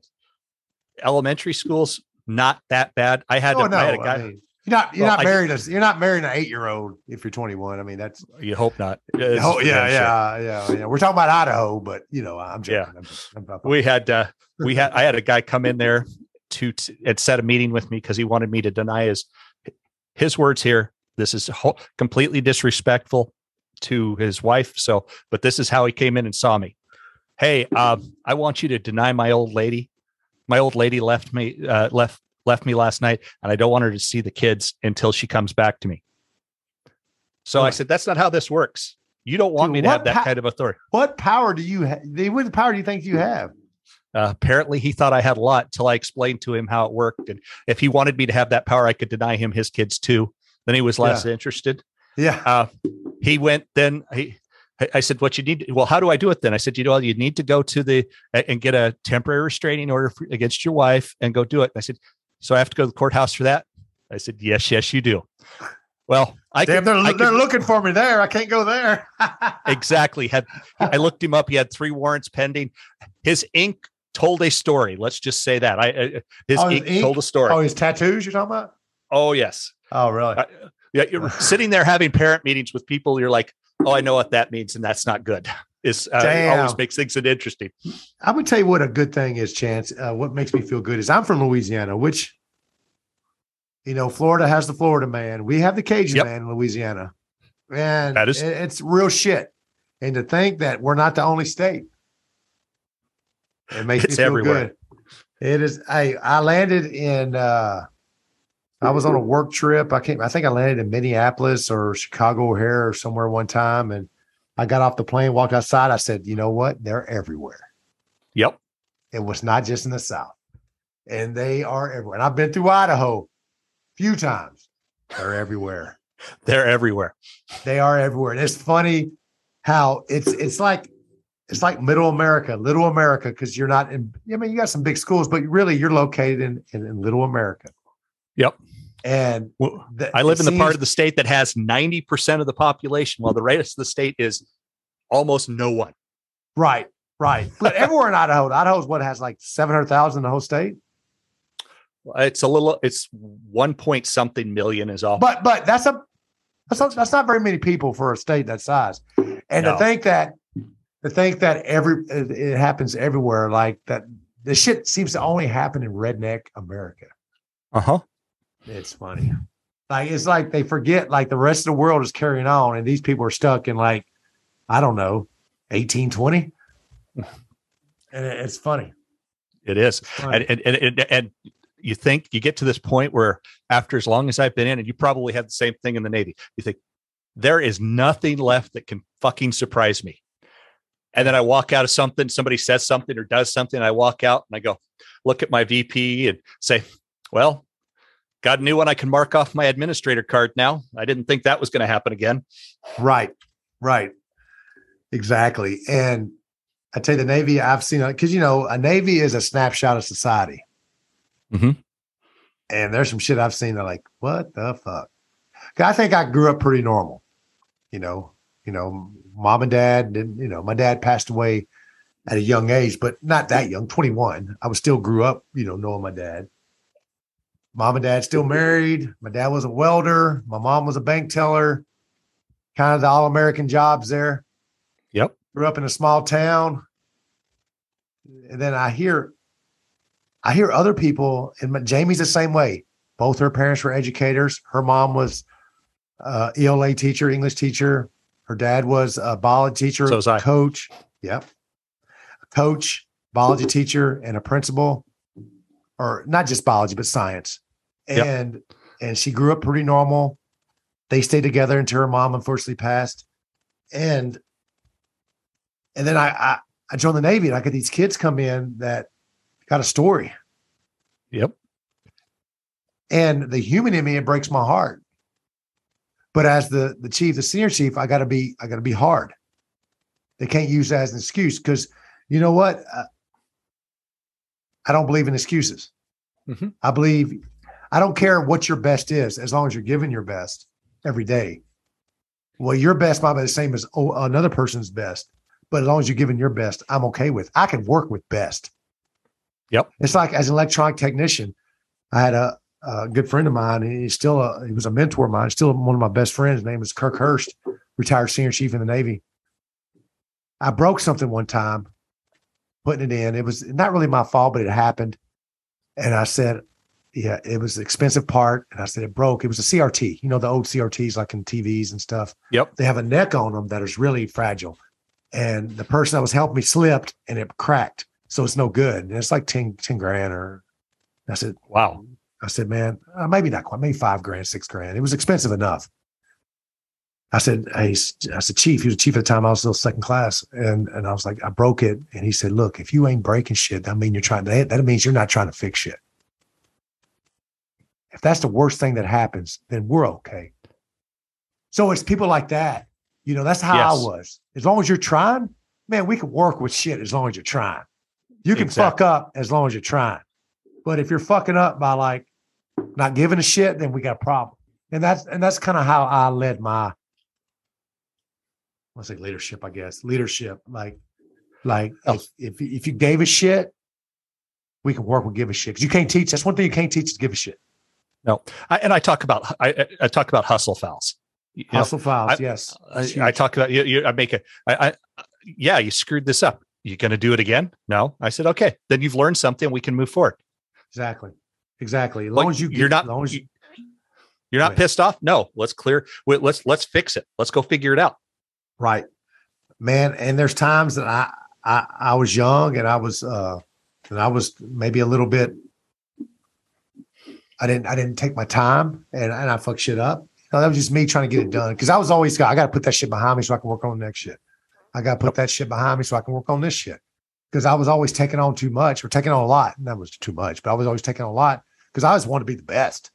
elementary schools not that bad i had, Oh, a, no, I had a I guy mean, you're not you're Well, not I- married as you're not marrying an eight year old if you're 21. I mean, that's you hope not [LAUGHS] oh yeah, yeah, yeah, yeah. We're talking about Idaho, but you know, I'm joking. I'm, I'm, I'm, we had uh we had i had a guy come in there [LAUGHS] to t- and set a meeting with me because he wanted me to deny his his words here this is ho- completely disrespectful to his wife so but this is how he came in and saw me hey um i want you to deny my old lady my old lady left me uh left left me last night and i don't want her to see the kids until she comes back to me so i said that's not how this works you don't want Dude, me to have that pa- kind of authority what power do you have? What power do you think you have? Uh, apparently, he thought I had a lot till I explained to him how it worked. And if he wanted me to have that power, I could deny him his kids too. Then he was less interested. Yeah. Uh, he went. Then he, I- I said, "What you need? Well, how do I do it?" Then I said, "You know, you need to go to the and get a temporary restraining order for, against your wife and go do it." And I said, "So I have to go to the courthouse for that?" I said, "Yes, yes, you do." Well, I Damn, could, they're, I they're looking for me there. I can't go there. [LAUGHS] exactly had i looked him up he had three warrants pending his ink told a story let's just say that i, I his Oh, his ink, ink? told a story Oh, his tattoos you're talking about? Oh, yes Oh, really? Uh, Yeah, you're [LAUGHS] sitting there having parent meetings with people. You're like, oh, I know what that means, and that's not good. Is uh, always makes things interesting. I would tell you what a good thing is, Chance. Uh, what makes me feel good is I'm from Louisiana, which you know, Florida has the Florida man. We have the Cajun yep. man in Louisiana, and that is it's real shit. And to think that we're not the only state, it makes it's me feel everywhere. good. It is. I I landed in. uh I was on a work trip. I came. I think I landed in Minneapolis or Chicago O'Hare or somewhere one time, and I got off the plane, walked outside. I said, "You know what? They're everywhere." Yep. It was not just in the South, and they are everywhere. And I've been through Idaho a few times. They're everywhere. [LAUGHS] They're everywhere. They are everywhere. And it's funny how it's it's like it's like middle America, little America, because you're not in. I mean, you got some big schools, but really you're located in in, in little America. Yep. And well, the, I live in the seems, part of the state that has 90% of the population, while the rest of the state is almost no one. Right, right. But everywhere in Idaho, Idaho's what has like 700,000 in the whole state. It's a little, it's one point something million is all. But, but that's a, that's not, that's not very many people for a state that size. And no. to think that, to think that every, it happens everywhere, like that, the shit seems to only happen in redneck America. Uh huh. It's funny. Like it's like they forget like the rest of the world is carrying on and these people are stuck in like, I don't know, 1820. [LAUGHS] and it's funny. It is. And, and, and, and you think you get to this point where after as long as I've been in, and you probably had the same thing in the Navy, you think there is nothing left that can fucking surprise me. And then I walk out of something, somebody says something or does something, I walk out and I go, look at my VP and say, well, got a new one I can mark off my administrator card now. I didn't think that was going to happen again. Right, right, exactly. And I tell you, the Navy, I've seen because you know a Navy is a snapshot of society. Mm-hmm. And there's some shit I've seen that like, what the fuck? I think I grew up pretty normal. You know, you know, mom and dad, and you know, my dad passed away at a young age, but not that young, 21. I was still grew up, you know, knowing my dad mom and dad still married. My dad was a welder. My mom was a bank teller. Kind of the all American jobs there. Yep. Grew up in a small town. And then I hear, I hear other people, and my, Jamie's the same way. Both her parents were educators. Her mom was uh, ELA teacher, English teacher. Her dad was a biology teacher, so was I. coach. Yep. A coach, biology teacher, and a principal or not just biology, but science. And yep. and she grew up pretty normal. They stayed together until her mom unfortunately passed. And and then I, I, I joined the Navy and I got these kids come in that got a story. Yep. And the human in me, it breaks my heart. But as the the chief, the senior chief, I gotta be, I gotta be hard. They can't use that as an excuse because you know what? Uh, I don't believe in excuses. Mm-hmm. I believe I don't care what your best is as long as you're giving your best every day. Well, your best might be the same as oh, another person's best, but as long as you're giving your best, I'm okay with. I can work with best. Yep. It's like as an electronic technician, I had a, a good friend of mine. He's still a he was a mentor of mine. Still one of my best friends. His name is Kirk Hurst, retired senior chief in the Navy. I broke something one time putting it in. It was not really my fault, but it happened. And I said, yeah, it was an expensive part. And I said, it broke. It was a CRT, you know, the old CRTs like in TVs and stuff. Yep. They have a neck on them that is really fragile. And the person that was helping me slipped and it cracked. So it's no good. And it's like 10, 10 grand or I said, wow. I said, man, uh, maybe not quite, maybe five grand, six grand. It was expensive enough. I said, hey, I said, chief, he was chief at the time. I was still second class. And, and I was like, I broke it. And he said, look, if you ain't breaking shit, that mean you're trying to, that means you're not trying to fix shit. If that's the worst thing that happens, then we're okay. So it's people like that. You know, that's how yes. I was. As long as you're trying, man, we can work with shit as long as you're trying. You can exactly. fuck up as long as you're trying. But if you're fucking up by like not giving a shit, then we got a problem. And that's and that's kind of how I led my I say leadership, I guess. Leadership. Like, like oh. if, if if you gave a shit, we can work with give a shit. Because you can't teach. That's one thing you can't teach is give a shit. No, I, and I talk about I, I talk about hustle fouls. You hustle know, fouls, I, yes. I, I, talk about you, you. I make a. I, I yeah, you screwed this up. You going to do it again? No. I said okay. Then you've learned something. We can move forward. Exactly. Exactly. As long as you get, you're not. Long as you, you're not pissed off. No. Let's clear. Let's let's fix it. Let's go figure it out. Right, man. And there's times that I I, I was young and I was uh and I was maybe a little bit I didn't I didn't take my time and, and I fucked shit up. No, that was just me trying to get it done. Cause I was always I gotta put that shit behind me so I can work on the next shit. I gotta put that shit behind me so I can work on this shit. Because I was always taking on too much or taking on a lot. And that was too much, but I was always taking on a lot because I always wanted to be the best.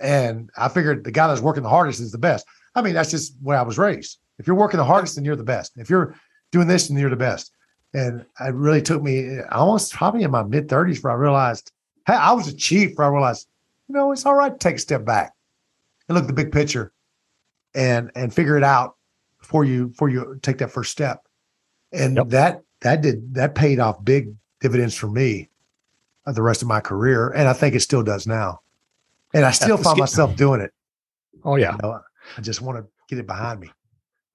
And I figured the guy that's working the hardest is the best. I mean, that's just where I was raised. If you're working the hardest, then you're the best. If you're doing this, then you're the best. And it really took me almost probably in my mid 30s where I realized, hey, I was a chief where I realized, you know, it's all right to take a step back and look at the big picture and and figure it out before you before you take that first step. And yep. that that did that paid off big dividends for me the rest of my career. And I think it still does now. And I still find myself doing it. Oh yeah. You know, I just want to get it behind me.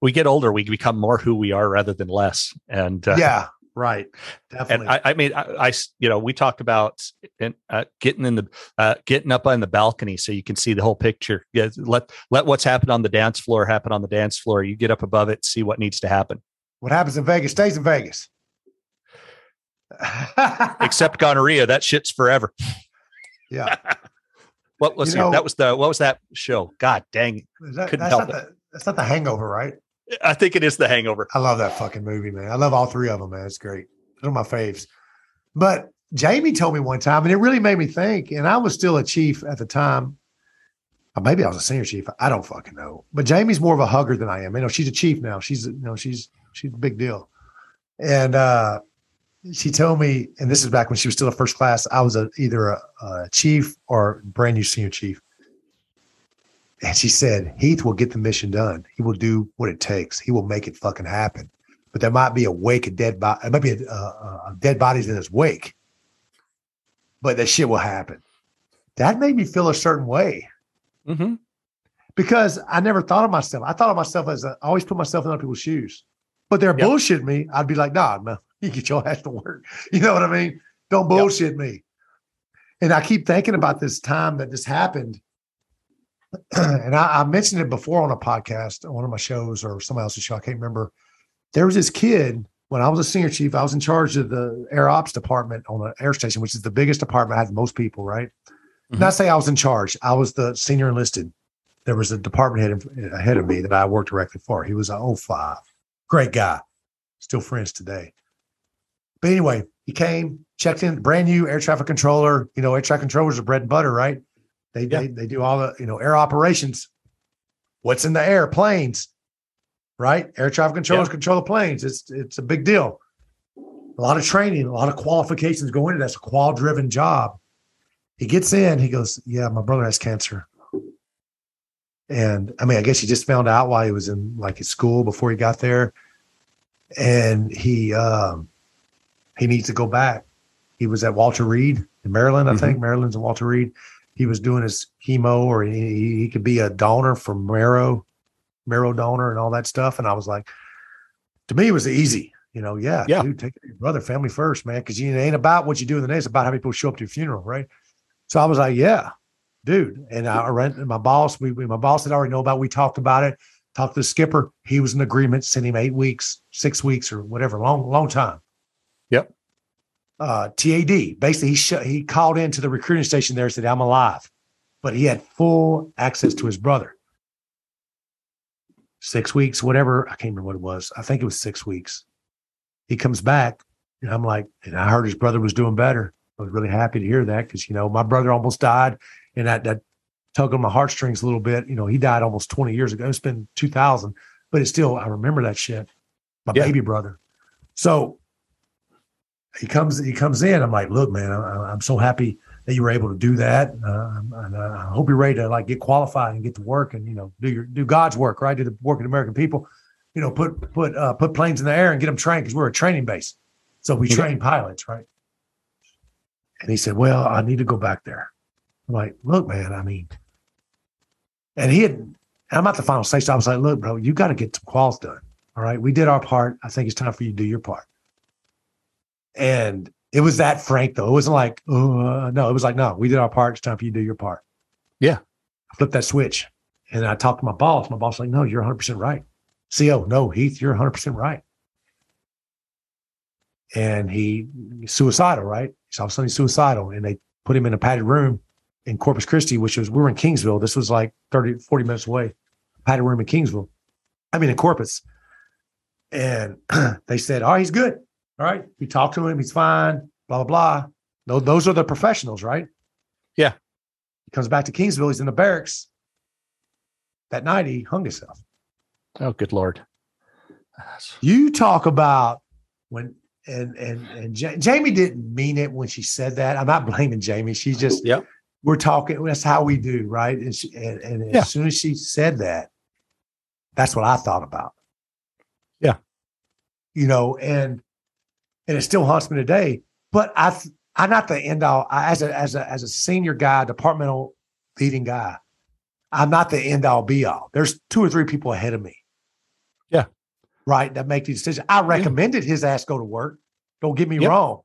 We get older, we become more who we are rather than less. And uh, yeah, Right. Definitely. And I, I mean, I, I, you know, we talked about in, uh, getting in the, uh, getting up on the balcony so you can see the whole picture. Yeah, let, let what's happened on the dance floor happen on the dance floor. You get up above it, see what needs to happen. What happens in Vegas stays in Vegas. Except gonorrhea. That shit's forever. Yeah. what was that was the, what was that show? God dang. That, Couldn't help it. The, that's not the hangover, right? I think it is the hangover. I love that fucking movie, man. I love all three of them, man. It's great. Those are my faves. But Jamie told me one time, and it really made me think, and I was still a chief at the time. Or maybe I was a senior chief. I don't fucking know. But Jamie's more of a hugger than I am. You know, she's a chief now. She's you know, she's she's a big deal. And uh she told me, and this is back when she was still a first class, I was a, either a, a chief or brand new senior chief. And she said, Heath will get the mission done. He will do what it takes. He will make it fucking happen. But there might be a wake of dead body. It might be a, dead bodies in his wake. But that shit will happen. That made me feel a certain way. Mm-hmm. Because I never thought of myself. I thought of myself as a, I always put myself in other people's shoes. But they're yep. bullshit me. I'd be like, nah, man, [LAUGHS] you get your ass to work. [LAUGHS] You know what I mean? Don't bullshit yep. me. And I keep thinking about this time that this happened [CLEARS THROAT] and I, I, mentioned it before on a podcast, on one of my shows or somebody else's show. I can't remember. There was this kid when I was a senior chief. I was in charge of the air ops department on the air station, which is the biggest department. Has most people, right? Mm-hmm. Not say I was in charge. I was the senior enlisted. There was a department head ahead of me that I worked directly for. He was an 05. Great guy. Still friends today. But anyway, he came, checked in, brand new air traffic controller. You know, air traffic controllers are bread and butter, right? They, yeah. they they do all the you know air operations. What's in the air? Planes, right? Air traffic controllers yeah. control the planes. It's it's a big deal. A lot of training, a lot of qualifications go into That's a qual driven job. He gets in. He goes, "Yeah, my brother has cancer." And I mean, I guess he just found out while he was in like his school before he got there, and he um, he needs to go back. He was at Walter Reed in Maryland, I mm-hmm. think. Maryland's in Walter Reed he was doing his chemo or he, he could be a donor for marrow, marrow donor and all that stuff. And I was like, to me, it was easy. You know, yeah, yeah. dude, take your brother, family first, man. Cause you ain't about what you do in the day. It's about how many people show up to your funeral, right? So I was like, yeah, dude. And I ran my boss, we, we my boss had already know about, it. we talked about it, talked to the skipper. He was in agreement, sent him eight weeks, six weeks or whatever, long, long time. Yep uh, TAD. Basically, he sh- he called into the recruiting station there and said, "I'm alive," but he had full access to his brother. Six weeks, whatever. I can't remember what it was. I think it was six weeks. He comes back, and I'm like, and I heard his brother was doing better. I was really happy to hear that because you know my brother almost died, and that that tugged on my heartstrings a little bit. You know, he died almost 20 years ago. It's been 2000, but it's still I remember that shit. My yeah. baby brother. So he comes he comes in. I'm like, look, man, I, am so happy that you were able to do that, uh, and uh, I hope you're ready to like get qualified and get to work and you know do your do God's work, right? Do the work of the American people. You know, put put uh, put planes in the air and get them trained because we're a training base, so we train pilots, right? And he said, well, I need to go back there. I'm like, look, man, I mean, and he had, I'm at the final stage. I was like, look, bro, you got to get some quals done. All right. We did our part. I think it's time for you to do your part. And it was that frank, though. It wasn't like, uh, no, it was like, no, we did our part. It's time for you to do your part. Yeah. I flipped that switch and I talked to my boss. My boss was like, no, you're 100% right. CO, no, Heath, you're 100% right. And he suicidal, right? He's all of a sudden suicidal. And they put him in a padded room in Corpus Christi, which was, we were in Kingsville. This was like 30, 40 minutes away, padded room in Kingsville. I mean, in Corpus. And [CLEARS THROAT] they said, oh, he's good. All right. We talked to him. He's fine, blah, blah, blah. Those, those are the professionals, right? Yeah. He comes back to Kingsville. He's in the barracks. That night, he hung himself. Oh, good lord! You talk about when and and and Jamie didn't mean it when she said that. I'm not blaming Jamie. She's just yeah. We're talking. That's how we do, right? And, she, and, and yeah. as soon as she said that, that's what I thought about. Yeah, you know, and and it still haunts me today. But I, I'm not the end all. I, as a as a as a senior guy, departmental leading guy, I'm not the end all be all. There's two or three people ahead of me yeah. Right. That make these decisions. I recommended yeah. his ass go to work. Don't get me yep. wrong.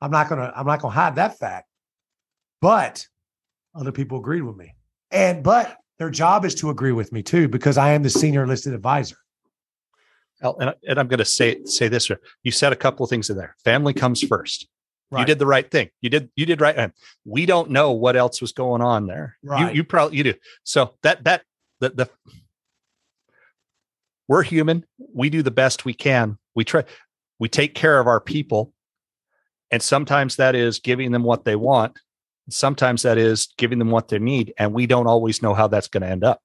I'm not gonna, I'm not gonna hide that fact. But other people agreed with me. And but their job is to agree with me too, because I am the senior enlisted advisor. And, and I'm going to say say this: you said a couple of things in there. Family comes first. Right. You did the right thing. You did you did right. And we don't know what else was going on there. Right. You you probably you do. So that that the the we're human. We do the best we can. We try, we take care of our people. And sometimes that is giving them what they want. Sometimes that is giving them what they need. And we don't always know how that's going to end up.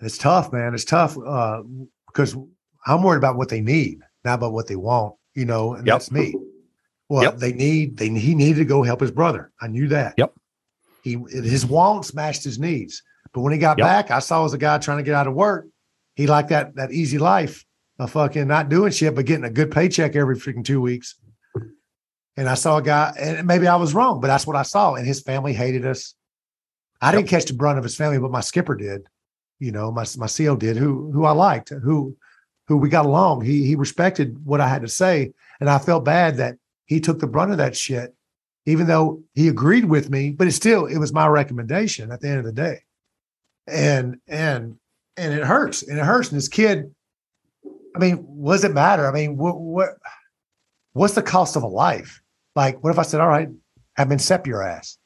It's tough, man. It's tough uh, because I'm worried about what they need, not about what they want, you know, and yep. that's me. Well, yep. they need, they, he needed to go help his brother. I knew that. Yep. He, his wants matched his needs. But when he got yep. back, I saw as a guy trying to get out of work he liked that that easy life of fucking not doing shit but getting a good paycheck every freaking two weeks. And I saw a guy, and maybe I was wrong, but that's what I saw. And his family hated us. I didn't catch the brunt of his family, but my skipper did. You know, my my CO did, who who I liked, who who we got along. He he respected what I had to say, and I felt bad that he took the brunt of that shit, even though he agreed with me. But it still, it was my recommendation at the end of the day. And and and it hurts and it hurts. And this kid, I mean, what does it matter? I mean, what what what's the cost of a life? Like, what if I said, all right, admin sep your ass?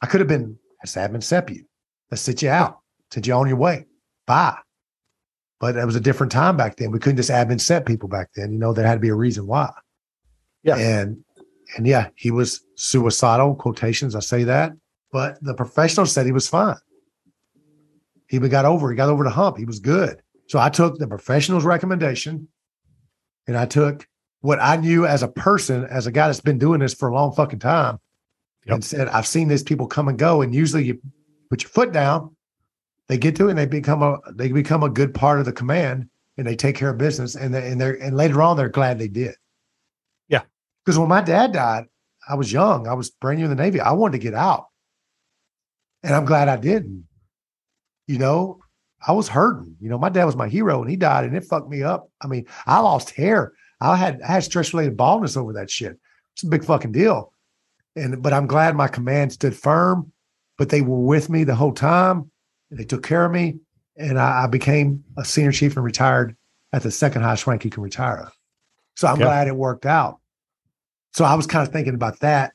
I could have been, let's admin sep you. Let's sit you out, send you on your way. Bye. But it was a different time back then. We couldn't just admin sep people back then. You know, there had to be a reason why. Yeah. And and yeah, he was suicidal, quotations, I say that. But the professional said he was fine he got over. He got over the hump. He was good. So I took the professional's recommendation, and I took what I knew as a person, as a guy that's been doing this for a long fucking time, yep. and said, "I've seen these people come and go." And usually, you put your foot down, they get to it, and they become a they become a good part of the command, and they take care of business. And they, and they're and later on, they're glad they did. Yeah, because when my dad died, I was young. I was brand new in the Navy. I wanted to get out, and I'm glad I didn't you know, I was hurting. You know, my dad was my hero and he died and it fucked me up. I mean, I lost hair. I had I had stress related baldness over that shit. It's a big fucking deal. And but I'm glad my command stood firm, but they were with me the whole time. And they took care of me. And I, I became a senior chief and retired at the second highest rank you can retire. So I'm yep. glad it worked out. So I was kind of thinking about that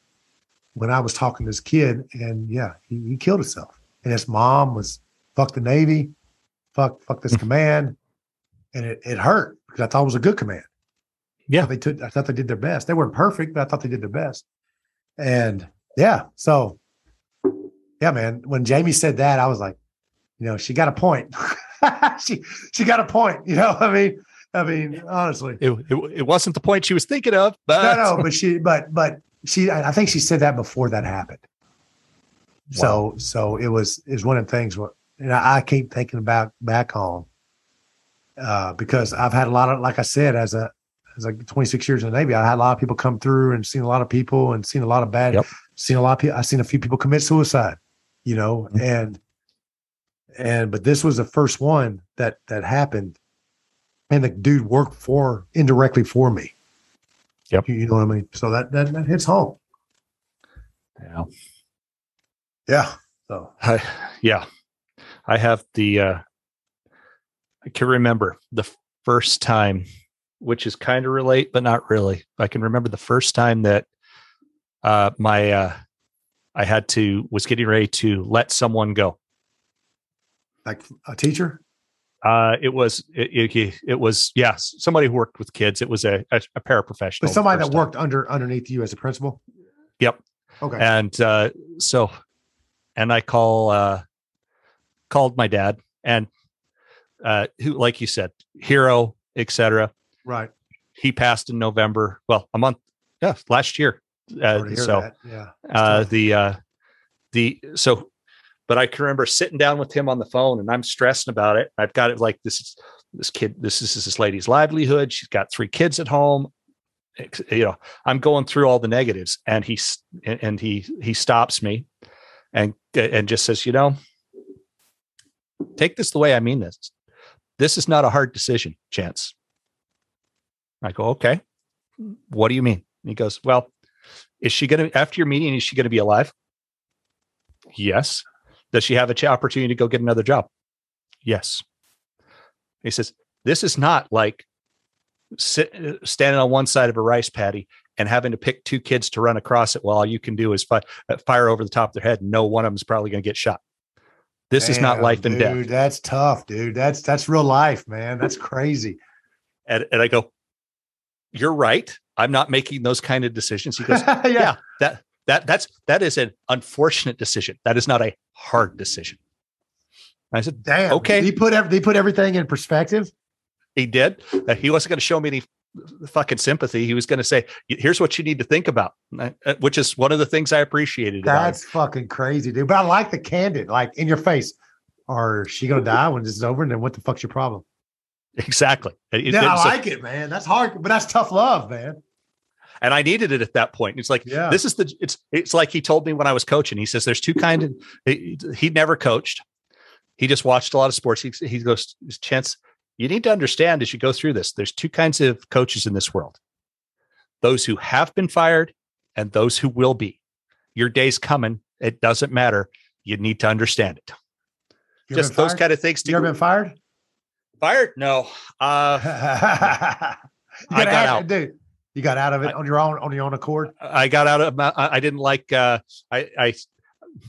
when I was talking to this kid, and yeah, he, he killed himself. And his mom was fuck the Navy, fuck fuck this hmm. command, and it it hurt because I thought it was a good command. Yeah, they took. I thought they did their best. They weren't perfect, but I thought they did their best. And yeah, so yeah, man. When Jamie said that, I was like, you know, she got a point. [LAUGHS] she she got a point. You know, [LAUGHS] I mean, I mean, honestly, it, it, it wasn't the point she was thinking of, but no, no, but she, but but she, I think she said that before that happened. Wow. So so it was is one of the things what and I, I keep thinking about back home uh, because I've had a lot of, like I said, as a as like 26 years in the Navy, I had a lot of people come through and seen a lot of people and seen a lot of bad, yep. seen a lot of people. I've seen a few people commit suicide you know, mm-hmm. and and but this was the first one that that happened, and the dude worked for indirectly for me. Yep, you, you know what I mean. So that that, that hits home. Yeah, yeah. So I, yeah, I have the. uh I can remember the first time, which is kind of relate, but not really. I can remember the first time that uh, my uh, I had to was getting ready to let someone go. Like a teacher? Uh, it was it, it, it was yes, somebody who worked with kids. It was a a, a paraprofessional. But somebody that worked time. under underneath you as a principal. Yep. Okay. And uh, so, and I call uh, called my dad, and uh, who, like you said, hero, etc. Right. He passed in November. Well, a month. Yeah, last year. Uh, so that. yeah, uh, the uh, the so, but I can remember sitting down with him on the phone, and I'm stressing about it. I've got it like this is this kid. This is this lady's livelihood. She's got three kids at home. You know, I'm going through all the negatives, and he's and he he stops me, and and just says, you know, take this the way I mean this. This is not a hard decision, Chance. I go, okay. What do you mean? And he goes, well, is she going to, after your meeting, is she going to be alive? Yes. Does she have a opportunity to go get another job? Yes. He says, this is not like sit, standing on one side of a rice paddy and having to pick two kids to run across it while all you can do is fi- uh, fire over the top of their head. No one of them is probably going to get shot. This Damn, is not life and death. That's tough, dude. That's that's real life, man. That's crazy. And, and I go, you're right. I'm not making those kind of decisions. He goes, [LAUGHS] yeah. yeah, that that that's that is an unfortunate decision. That is not a hard decision. I said, damn. Okay. He put every, he put everything in perspective. He did. Uh, he wasn't going to show me any fucking sympathy. He was going to say, "Here's what you need to think about," uh, which is one of the things I appreciated. That's fucking crazy, dude. But I like the candid, like in your face. Or she gonna die when this is over? And then what the fuck's your problem? Exactly. Yeah, I like it, man. That's hard, but that's tough love, man. And I needed it at that point. It's like, yeah. this is the. It's it's like he told me when I was coaching. He says, "There's two kind of." He, he never coached. He just watched a lot of sports. He, he goes, "Chance, you need to understand as you go through this, there's two kinds of coaches in this world those who have been fired and those who will be. Your day's coming. It doesn't matter. You need to understand it. You Just those kind of things. To you ever been fired? Fired? No. Uh, [LAUGHS] I got out. Dude, you got out of it I, on your own on your own accord. I got out of. My, I didn't like. Uh, I, I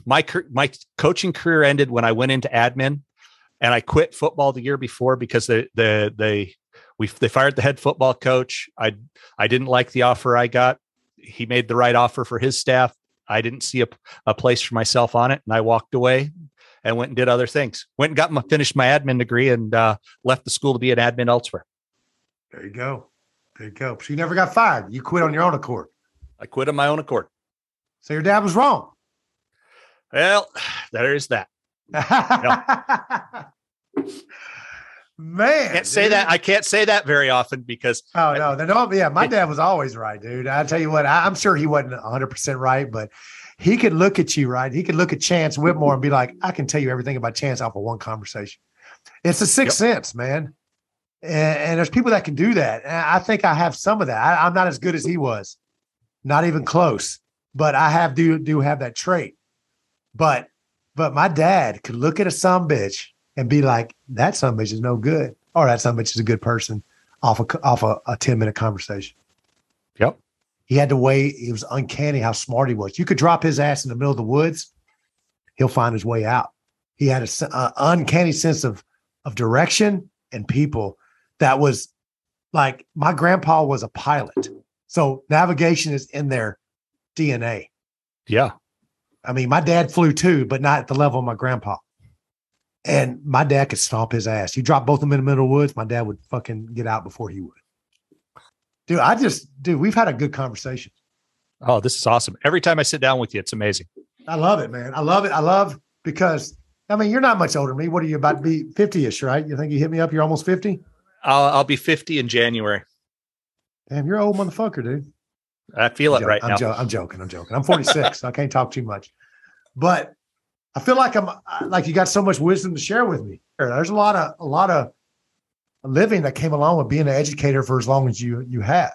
my my coaching career ended when I went into admin and I quit football the year before because they the they we they fired the head football coach. I I didn't like the offer I got. He made the right offer for his staff. I didn't see a, a place for myself on it, and I walked away and went and did other things. Went and got my finished my admin degree and uh, left the school to be an admin elsewhere. There you go. There you go. So you never got fired. You quit on your own accord. I quit on my own accord. So your dad was wrong. Well, there is that. [LAUGHS] Man, can't say that. I can't say that very often because. Oh no, no, yeah, my dad was always right, dude. I tell you what, I, am sure he wasn't 100 percent right, but he could look at you right. He could look at Chance Whitmore and be like, "I can tell you everything about Chance off of one conversation." It's a sixth yep. sense, man. And, and, there's people that can do that. And I think I have some of that. I, I'm not as good as he was, not even close, but I have do do have that trait. But but my dad could look at a some bitch and be like, that some bitch is no good, or that some bitch is a good person off a, off a, a 10 minute conversation. Yep. He had to weigh, it was uncanny how smart he was. You could drop his ass in the middle of the woods, he'll find his way out. He had an uncanny sense of, of direction and people that was like my grandpa was a pilot. So navigation is in their DNA. Yeah. I mean, my dad flew too, but not at the level of my grandpa. And my dad could stomp his ass. You drop both of them in the middle of the woods, my dad would fucking get out before he would. Dude, I just, dude, we've had a good conversation. Oh, this is awesome. Every time I sit down with you, it's amazing. I love it, man. I love it. I love because, I mean, you're not much older than me. What are you about to be 50 ish, right? You think you hit me up? You're almost 50? I'll, I'll be 50 in January. Damn, you're an old motherfucker, dude. I feel I'm it right I'm now. Jo- I'm joking. I'm joking. I'm 46. so I can't talk too much. But I feel like I'm like you got so much wisdom to share with me. There's a lot of a lot of living that came along with being an educator for as long as you you have.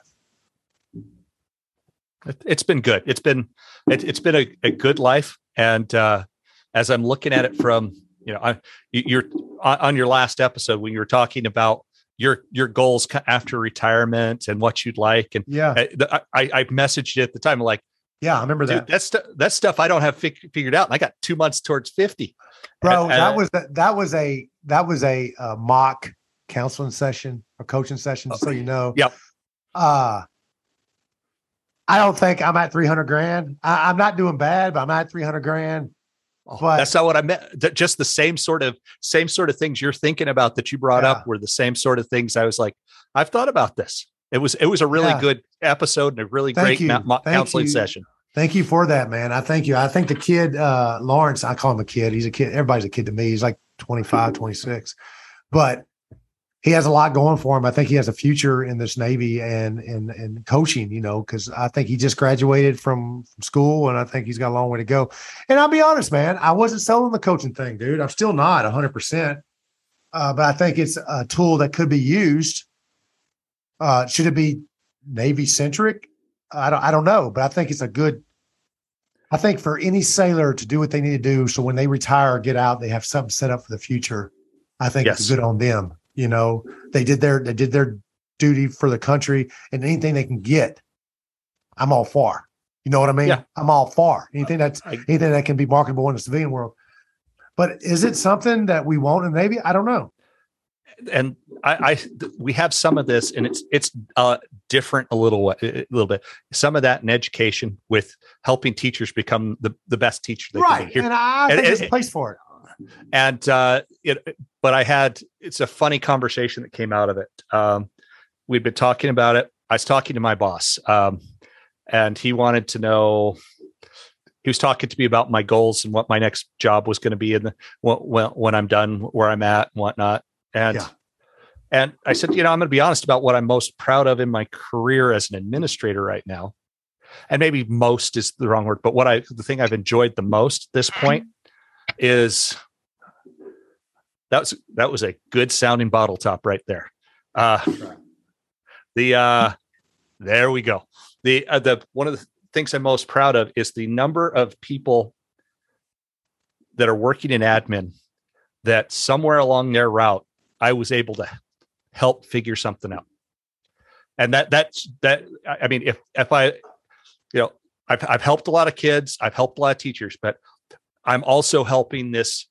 It's been good. It's been it, has been a, a, good life, and uh, as I'm looking at it from you know, I, you're on your last episode when you were talking about your your goals after retirement and what you'd like, and yeah, I, I, I messaged you at the time like yeah, I remember that. that's that's stuff I don't have fig- figured out. And I got two months towards fifty, bro. And, that was that was a that was a, a mock counseling session or coaching session, so you know. Yep. Uh I don't think I'm at 300 grand. I, am not doing bad, but I'm at 300 grand. Oh, but that's not what I meant. Just the same sort of same sort of things you're thinking about that you brought yeah. up were the same sort of things. I was like, I've thought about this. It was it was a really yeah. good episode and a really thank great ma- ma- counseling you. session. Thank you for that, man. I thank you. I think the kid, uh, Lawrence, I call him a kid. He's a kid. Everybody's a kid to me. He's like 25, 26. But he has a lot going for him. I think he has a future in this Navy and and and coaching, you know, because I think he just graduated from, from school and I think he's got a long way to go. And I'll be honest, man, I wasn't selling the coaching thing, dude. I'm still not 100%. Uh, but I think it's a tool that could be used uh, should it be Navy centric? I don't I don't know, but I think it's a good. I think for any sailor to do what they need to do, so when they retire or get out, they have something set up for the future. I think yes. it's good on them. You know, they did their they did their duty for the country, and anything they can get, I'm all for. You know what I mean? Yeah. I'm all for anything that's anything that can be marketable in the civilian world. But is it something that we want in the Navy? I don't know and I, I, we have some of this, and it's it's uh, different a little way a little bit. Some of that in education with helping teachers become the, the best teacher they right. can be. And I think and, there's a place for it. And uh, it, but I had it's a funny conversation that came out of it. Um, we'd been talking about it. I was talking to my boss, um, and he wanted to know. He was talking to me about my goals and what my next job was going to be and when, when I'm done, where I'm at, and whatnot. And yeah. and I said, you know, I'm going to be honest about what I'm most proud of in my career as an administrator right now. And maybe most is the wrong word, but what I the thing I've enjoyed the most at this point is that was that was a good sounding bottle top right there. Uh the uh there we go. The uh, the one of the things I'm most proud of is the number of people that are working in admin that somewhere along their route I was able to help figure something out. And that that's that I mean if if I you know I've I've helped a lot of kids, I've helped a lot of teachers, but I'm also helping this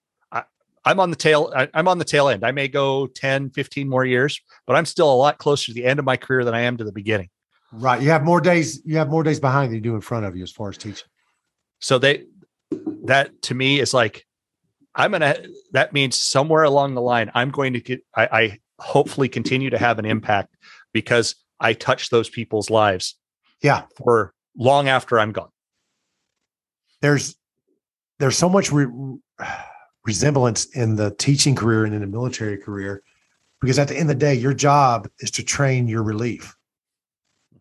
I, am on the tail I, I'm on the tail end. I may go 10, 15 more years, but I'm still a lot closer to the end of my career than I am to the beginning. Right. You have more days you have more days behind than you do in front of you as far as teaching. So they that to me is like I'm gonna. That means somewhere along the line, I'm going to get. I, I hopefully continue to have an impact because I touch those people's lives. Yeah, for long after I'm gone. There's there's so much re- resemblance in the teaching career and in the military career because at the end of the day, your job is to train your relief,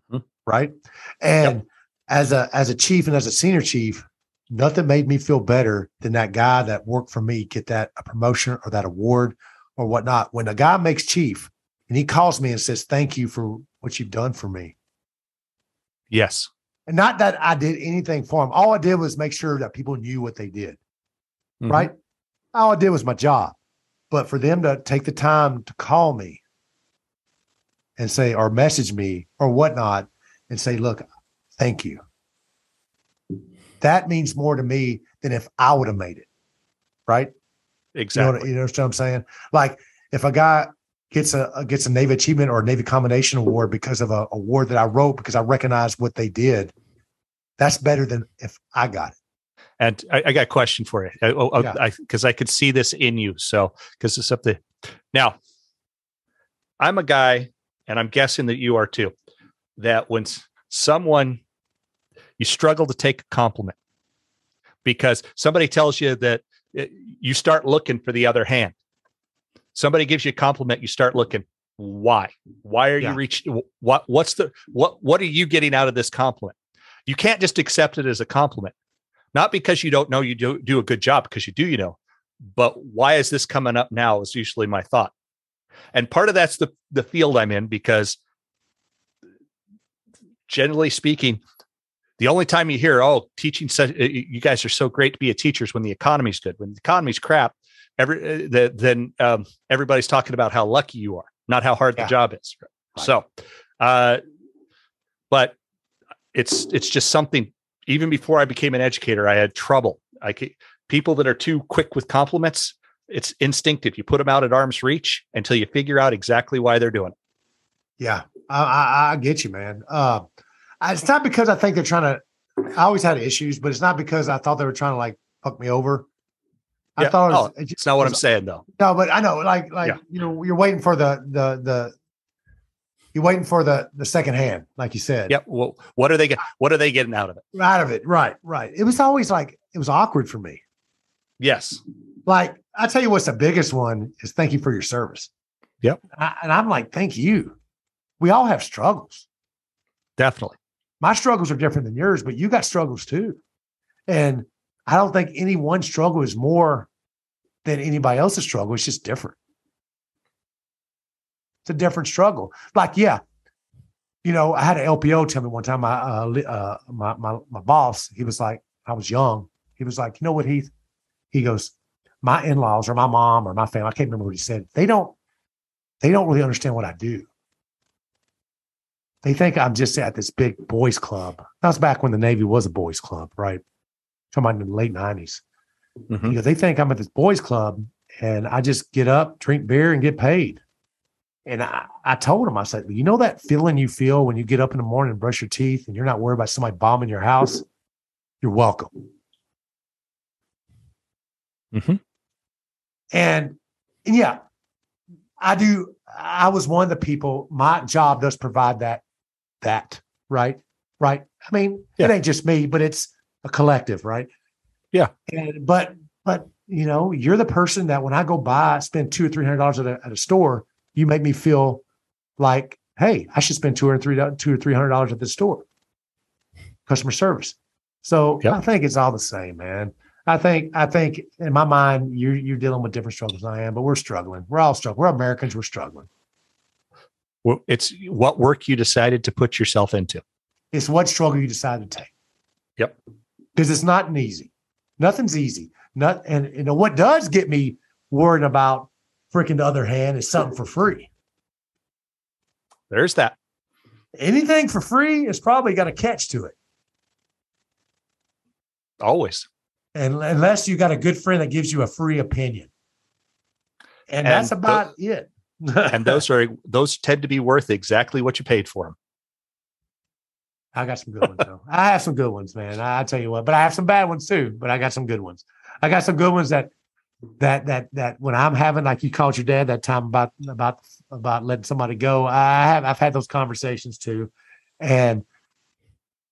mm-hmm. right? And yep. as a as a chief and as a senior chief, nothing made me feel better than that guy that worked for me get that a promotion or that award or whatnot. When a guy makes chief and he calls me and says, Thank you for what you've done for me. Yes. And not that I did anything for him. All I did was make sure that people knew what they did. Mm-hmm. Right. All I did was my job. But for them to take the time to call me and say, or message me or whatnot and say, Look, thank you that means more to me than if I would have made it. Right. Exactly. You know, you know what I'm saying? Like if a guy gets a uh, gets a Navy Achievement or a Navy Commendation Award because of a award that I wrote because I recognize what they did, that's better than if I got it. And I, I got a question for you, because oh, oh, yeah. I, I, I could see this in you. So because it's up to now, I'm a guy, and I'm guessing that you are too. That when someone you struggle to take a compliment because somebody tells you that eh, you start looking for the other hand. Somebody gives you a compliment, you start looking. Why? Why are yeah. you reaching? What? What's the what? What are you getting out of this compliment? You can't just accept it as a compliment. Not because you don't know you do, do a good job, because you do, you know, but why is this coming up now is usually my thought. And part of that's the, the field I'm in because generally speaking, the only time you hear, oh, teaching, you guys are so great to be a teacher is when the economy's good. When the economy's crap, every uh, the, then um, everybody's talking about how lucky you are, not how hard yeah. the job is. Right. So, uh, but it's it's just something. Even before I became an educator, I had trouble. I people that are too quick with compliments. It's instinctive. You put them out at arm's reach until you figure out exactly why they're doing it. Yeah, I, I, I get you, man. Uh, it's not because I think they're trying to. I always had issues, but it's not because I thought they were trying to like fuck me over. I yeah. thought it was, oh, it's not what I'm saying though. No, but I know, like, like yeah. you know, you're waiting for the the the you're waiting for the the second hand, like you said. Yep. Well, what are they get? What are they getting out of it? Out of it, right, right. It was always like it was awkward for me. Yes. Like I tell you, what's the biggest one is thank you for your service. Yep. I, and I'm like, thank you. We all have struggles. Definitely. My struggles are different than yours, but you got struggles too. And I don't think any one struggle is more than anybody else's struggle. It's just different. It's a different struggle. Like, yeah, you know, I had an LPO tell me one time, my, uh, uh, my, my, my boss, he was like, I was young. He was like, you know what, Heath? He goes, my in-laws or my mom or my family, I can't remember what he said. They don't, they don't really understand what I do. They think I'm just at this big boys club. That was back when the Navy was a boys club, right? Talking about in the late 90s. Mm-hmm. You know, they think I'm at this boys club and I just get up, drink beer, and get paid. And I, I told him, I said, you know that feeling you feel when you get up in the morning and brush your teeth and you're not worried about somebody bombing your house? You're welcome. Mm-hmm. And, and yeah, I do. I was one of the people, my job does provide that that, right? Right. I mean, yeah. it ain't just me, but it's a collective, right? Yeah. And, but, but, you know, you're the person that when I go buy, spend two or three hundred dollars at a, at a store, you make me feel like, hey, I should spend two or three two or three hundred dollars at the store. Customer service. So yep. I think it's all the same, man. I think I think in my mind, you're you're dealing with different struggles than I am, but we're struggling. We're all struggling. We're Americans. We're struggling it's what work you decided to put yourself into. It's what struggle you decided to take. Yep. Because it's not an easy. Nothing's easy. Not and you know what does get me worried about freaking the other hand is something for free. There's that. Anything for free is probably got a catch to it. Always. And unless you got a good friend that gives you a free opinion. And, and that's about the, it [LAUGHS] and those are those tend to be worth exactly what you paid for them. I got some good ones though. I have some good ones, man. I, I tell you what, but I have some bad ones too. But I got some good ones. I got some good ones that that that that when I'm having like you called your dad that time about about about letting somebody go. I have I've had those conversations too, and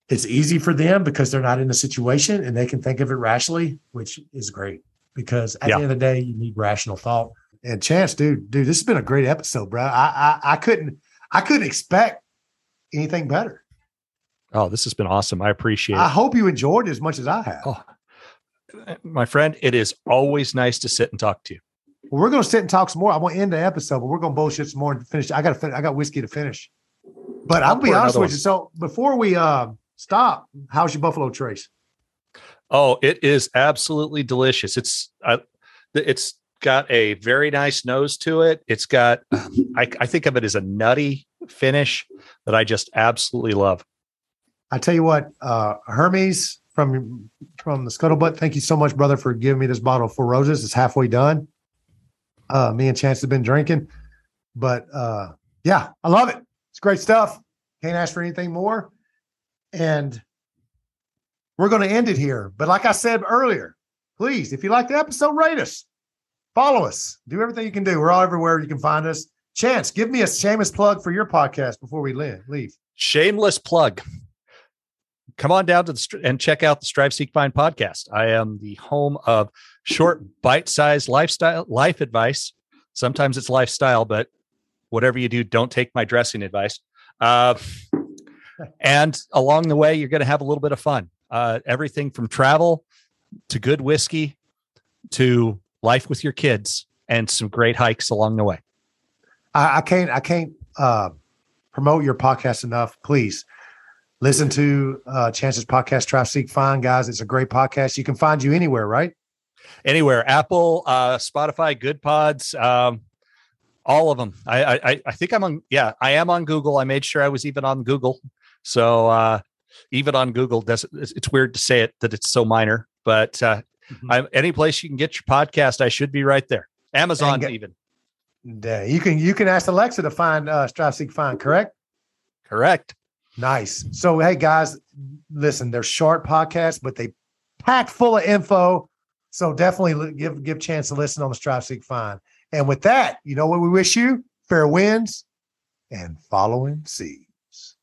it's easy for them because they're not in the situation and they can think of it rationally, which is great because at yeah. the end of the day, you need rational thought. And Chance, dude, dude, this has been a great episode, bro. I, I, I couldn't, I couldn't expect anything better. Oh, this has been awesome. I appreciate it. I hope you enjoyed it as much as I have. Oh, my friend, it is always nice to sit and talk to you. Well, we're going to sit and talk some more. I want to end the episode, but we're going to bullshit some more and finish. I got to finish. I got whiskey to finish. But I'll, I'll be honest with you. So before we uh, stop, how's your Buffalo Trace? Oh, it is absolutely delicious. It's uh, it's got a very nice nose to it. It's got, I, I think of it as a nutty finish that I just absolutely love. I tell you what, uh, Hermes from from the Scuttlebutt, thank you so much, brother, for giving me this bottle of Four Roses. It's halfway done. Uh, me and Chance have been drinking, but uh, yeah, I love it. It's great stuff. Can't ask for anything more. And we're going to end it here. But like I said earlier, please, if you like the episode, rate us. Follow us. Do everything you can do. We're all everywhere you can find us. Chance, give me a shameless plug for your podcast before we leave. Shameless plug. Come on down to the and check out the Strive Seek Find podcast. I am the home of short, bite-sized lifestyle life advice. Sometimes it's lifestyle, but whatever you do, don't take my dressing advice. Uh, and along the way, you're going to have a little bit of fun. uh, everything from travel to good whiskey to life with your kids and some great hikes along the way. I, I can't I can't uh, promote your podcast enough. Please listen to uh, Chance's podcast, Try Seek Find, guys. It's a great podcast. You can find you anywhere, right? Anywhere, Apple, uh, Spotify, Goodpods, um, all of them. I, I I think I'm on. Yeah, I am on Google. I made sure I was even on Google. So uh, even on Google, does it's weird to say it that it's so minor, but uh, mm-hmm. I, any place you can get your podcast, I should be right there. Amazon get, even. Yeah, you can you can ask Alexa to find uh, Strive Seek Find. Correct. Correct. Nice. So hey guys, listen, they're short podcasts, but they packed full of info. So definitely give give chance to listen on the Strive Seek Find. And with that, you know what we wish you? Fair winds and following seas.